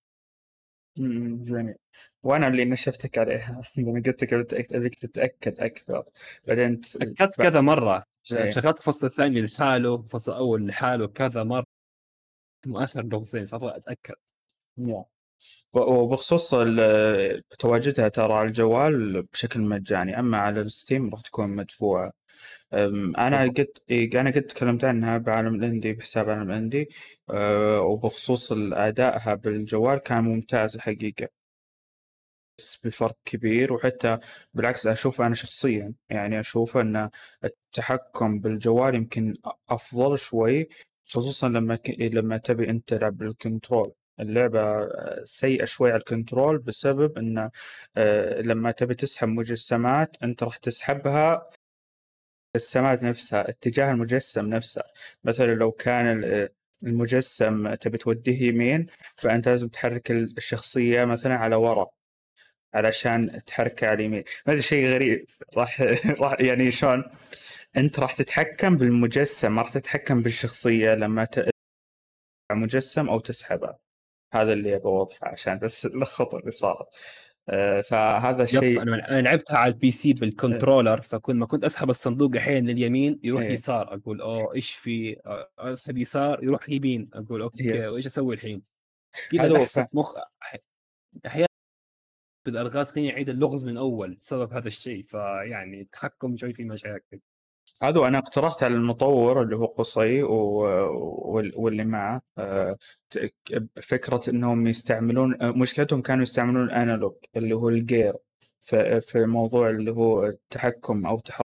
جميل وأنا اللي نشفتك عليها. لما قلت لك أبيك تتأكد أكثر. بعدين أكدت كذا مرة. إيه. شغلت الفصل الثاني لحاله الفصل الأول لحاله كذا مرة. مؤخر لغزين فأبغى أتأكد. نعم. وبخصوص تواجدها ترى على الجوال بشكل مجاني أما على الستيم راح تكون مدفوعة. أنا. قد أنا قد تكلمت عنها بعالم الإندي بحساب عالم الإندي. وبخصوص أدائها بالجوال كان ممتاز الحقيقة. بس بفرق كبير وحتى بالعكس أشوف أنا شخصيا يعني أشوف أن التحكم بالجوال يمكن أفضل شوي خصوصا لما ك... لما تبي أنت تلعب بال control. اللعبة آه، سيئة شوي على ال control بسبب إن آه، لما تبي تسحب مجسمات أنت راح تسحبها المجسمات نفسها اتجاه المجسم نفسه. مثلا لو كان ال- المجسم تبي توديه يمين فأنت لازم تحرك الشخصية مثلا على ورا علشان تحركه على اليمين. ما أدري شيء غريب راح راح يعني شلون أنت راح تتحكم بالمجسم ما راح تتحكم بالشخصية لما ت... مجسم أو تسحبه. هذا اللي أبغى أوضحه عشان بس الخطا اللي صارت آه، فهذا الشيء أنا لعبتها على ال PC بال controller فكل ما كنت أسحب الصندوق أحيانا لليمين يروح إيه. يسار أقول أوه إيش في آه، أسحب يسار يروح يمين أقول okay. وإيش أسوي الحين؟ كذا هذا. مخ أحيانا بالألغاز خليني أعيد اللغز من أول بسبب هذا الشيء فيعني التحكم شوي في مشاكل هذا أنا اقترحت على المطور اللي هو قصي واللي معه آه، فكره إنهم يستعملون مشكلتهم كانوا يستعملون analog اللي هو الجير في في موضوع اللي هو التحكم أو تحرك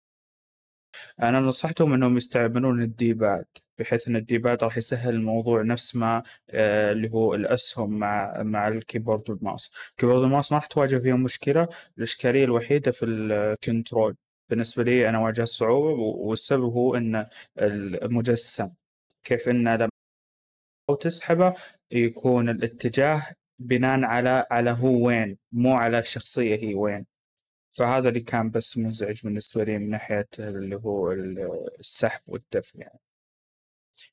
أنا نصحتهم إنهم يستعملون ال D-pad بحيث إن ال D-pad راح يسهل الموضوع نفس ما آه، اللي هو الأسهم مع مع الكيبورد والماوس الكيبورد والماوس ما راح تواجه فيهم مشكلة الإشكالية الوحيدة في ال control بالنسبة لي أنا واجهت صعوبه والسبب هو إن المجسم كيف انه لما أو تسحبه يكون الاتجاه بناء على على هو وين مو على الشخصيه هي وين. فهذا اللي كان بس مزعج بالنسبة لي من ناحية اللي هو السحب والدفع يعني.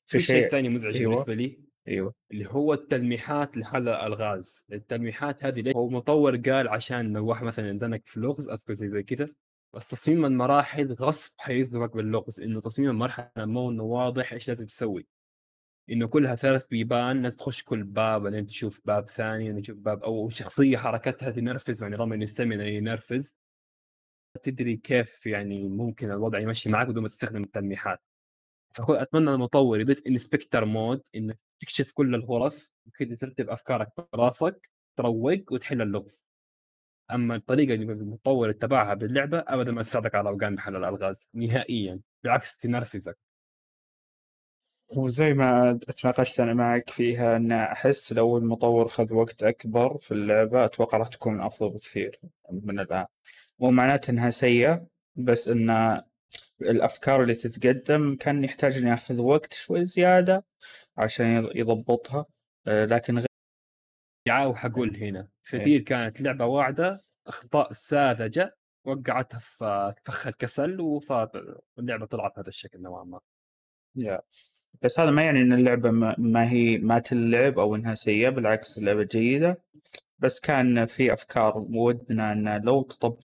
في شيء ثاني مزعج أيوة. بالنسبة لي أيوه. اللي هو التلميحات لحل الألغاز. التلميحات هذه ليه هو مطور قال عشان لو واحد مثلا ينزنك في لغز أذكر زي زي كذا. بس تصميم المراحل غصب حيزنقك باللغز إنه تصميم المرحلة مو إنه واضح إيش لازم تسوي. إنه كلها ثلاث بيبان لازم تخش كل باب بعدين تشوف باب ثاني بعدين تشوف باب أو شخصية حركتها تنرفز مع نظام الاستامينا ينرفز. تدري كيف يعني ممكن الوضع يمشي معك بدون ما تستخدم التلميحات. فاتمنى المطور يضيف إنسبكتر مود إنك تكشف كل الغرف وكذا ترتب أفكارك براسك تروق وتحل اللغز. أما الطريقة اللي المطور اتبعها باللعبة ابدا ما تساعدك على أوقات حل الألغاز نهائيا بالعكس تنرفزك. وزي ما تناقشت أنا معك فيها أن أحس لو المطور خذ وقت أكبر في اللعبة أتوقع راح تكون أفضل بكثير من الآن. مو معناته إنها سيئة بس أن الأفكار اللي تتقدم كان يحتاج انه ياخذ وقت شوي زيادة عشان يضبطها لكن غير يعاو حقول هنا كثير كانت لعبة واعدة أخطاء ساذجة وقعتها في فخ الكسل وصارت اللعبة طلعت بهذا الشكل نوعا ما. يا. بس هذا ما يعني إن اللعبة ما ما هي ما تلعب أو إنها سيئة بالعكس اللعبة جيدة. بس كان في أفكار ودنا إن لو تطبق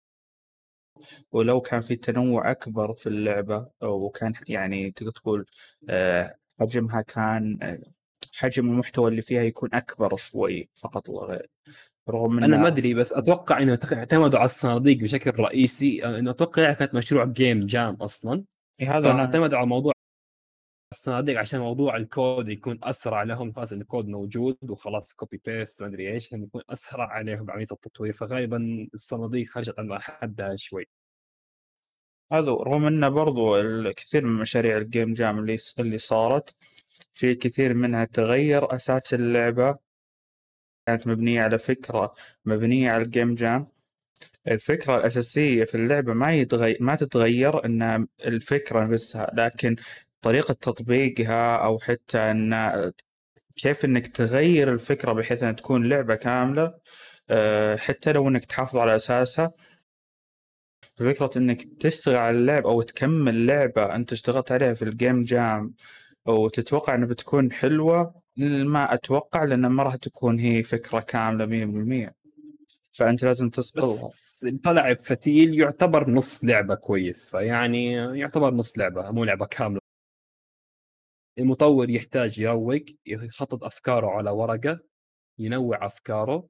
ولو كان في تنوع أكبر في اللعبة وكان يعني تقدر تقول آه، حجمها كان حجم المحتوى اللي فيها يكون أكبر شوي فقط لا غير. رغم أنا ما أدري بس أتوقع إنه اعتمدوا على الصناديق بشكل رئيسي. إنه أتوقع كانت مشروع game jam أصلا. هذا أنا فاعتمدوا على موضوع الصناديق عشان موضوع الكود يكون أسرع لهم. خلاص الكود موجود وخلاص copy paste ما أدري إيش يكون أسرع عليهم بعملية التطوير. فغالبا الصناديق خرجت عن حدها شوي. هذا رغم إنه برضو الكثير من مشاريع الجيم جام اللي اللي صارت في كثير منها تغير أساس اللعبة. كانت مبنية على فكرة مبنية على الجيم جام الفكرة الأساسية في اللعبة ما يتغير ما تتغير إن الفكرة نفسها لكن طريقة تطبيقها أو حتى إن كيف إنك تغير الفكرة بحيث إنها تكون لعبة كاملة آه، حتى لو إنك تحافظ على أساسها. فكرة إنك تشتغل على اللعبة أو تكمل لعبة أنت اشتغلت عليها في الجيم جام وتتوقع إنها بتكون حلوة؟ ما أتوقع لأن ما راح تكون هي فكرة كاملة 100% فأنت لازم تصقلها بس طلع بفتيل يعتبر نص لعبة كويس فيعني يعتبر نص لعبة مو لعبة كاملة. المطور يحتاج يروق يخطط أفكاره على ورقة ينوع أفكاره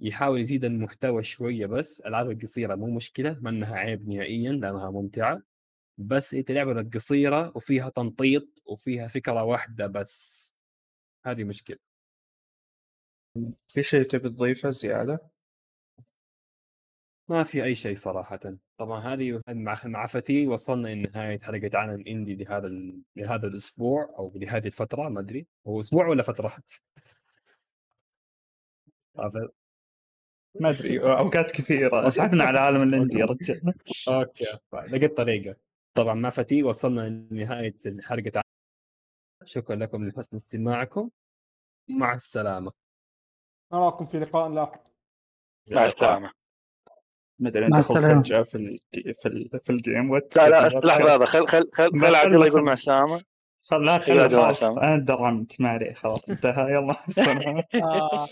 يحاول يزيد المحتوى شوية بس. الالعاب القصيرة مو مشكلة ما إنها عيب نهائيا لأنها ممتعة. بس انت لعبه قصيرة وفيها تنطيط وفيها فكرة واحدة بس. هذه مشكلة. في شيء تبي تضيفه زيادة؟ ما في أي شيء صراحة. طبعا هذه مع فتي وصلنا لنهايه حلقة عالم إندي لهذا ال... لهذا الأسبوع أو لهذه الفترة ما أدري. هو أسبوع ولا فترة؟ ما أدري أوقات كثيرة. أسحبنا على عالم ال indie يا رجال. okay لقيت طريقة. طبعا مع فتي وصلنا لنهاية حلقه عالم. شكرا لكم لحسن استماعكم. مع السلامة. نراكم في لقاء لاحق مع السلامة. مثلا مع دخل السلامة. فجأة في ال في ال في ال game لا لا لحظة لحظة. خل خل خل خل عبد الله يقول مع السلامة. خل لا خل عبد الله خلاص. أنا درمت ما عليه خلاص انتهى. يلا. آه.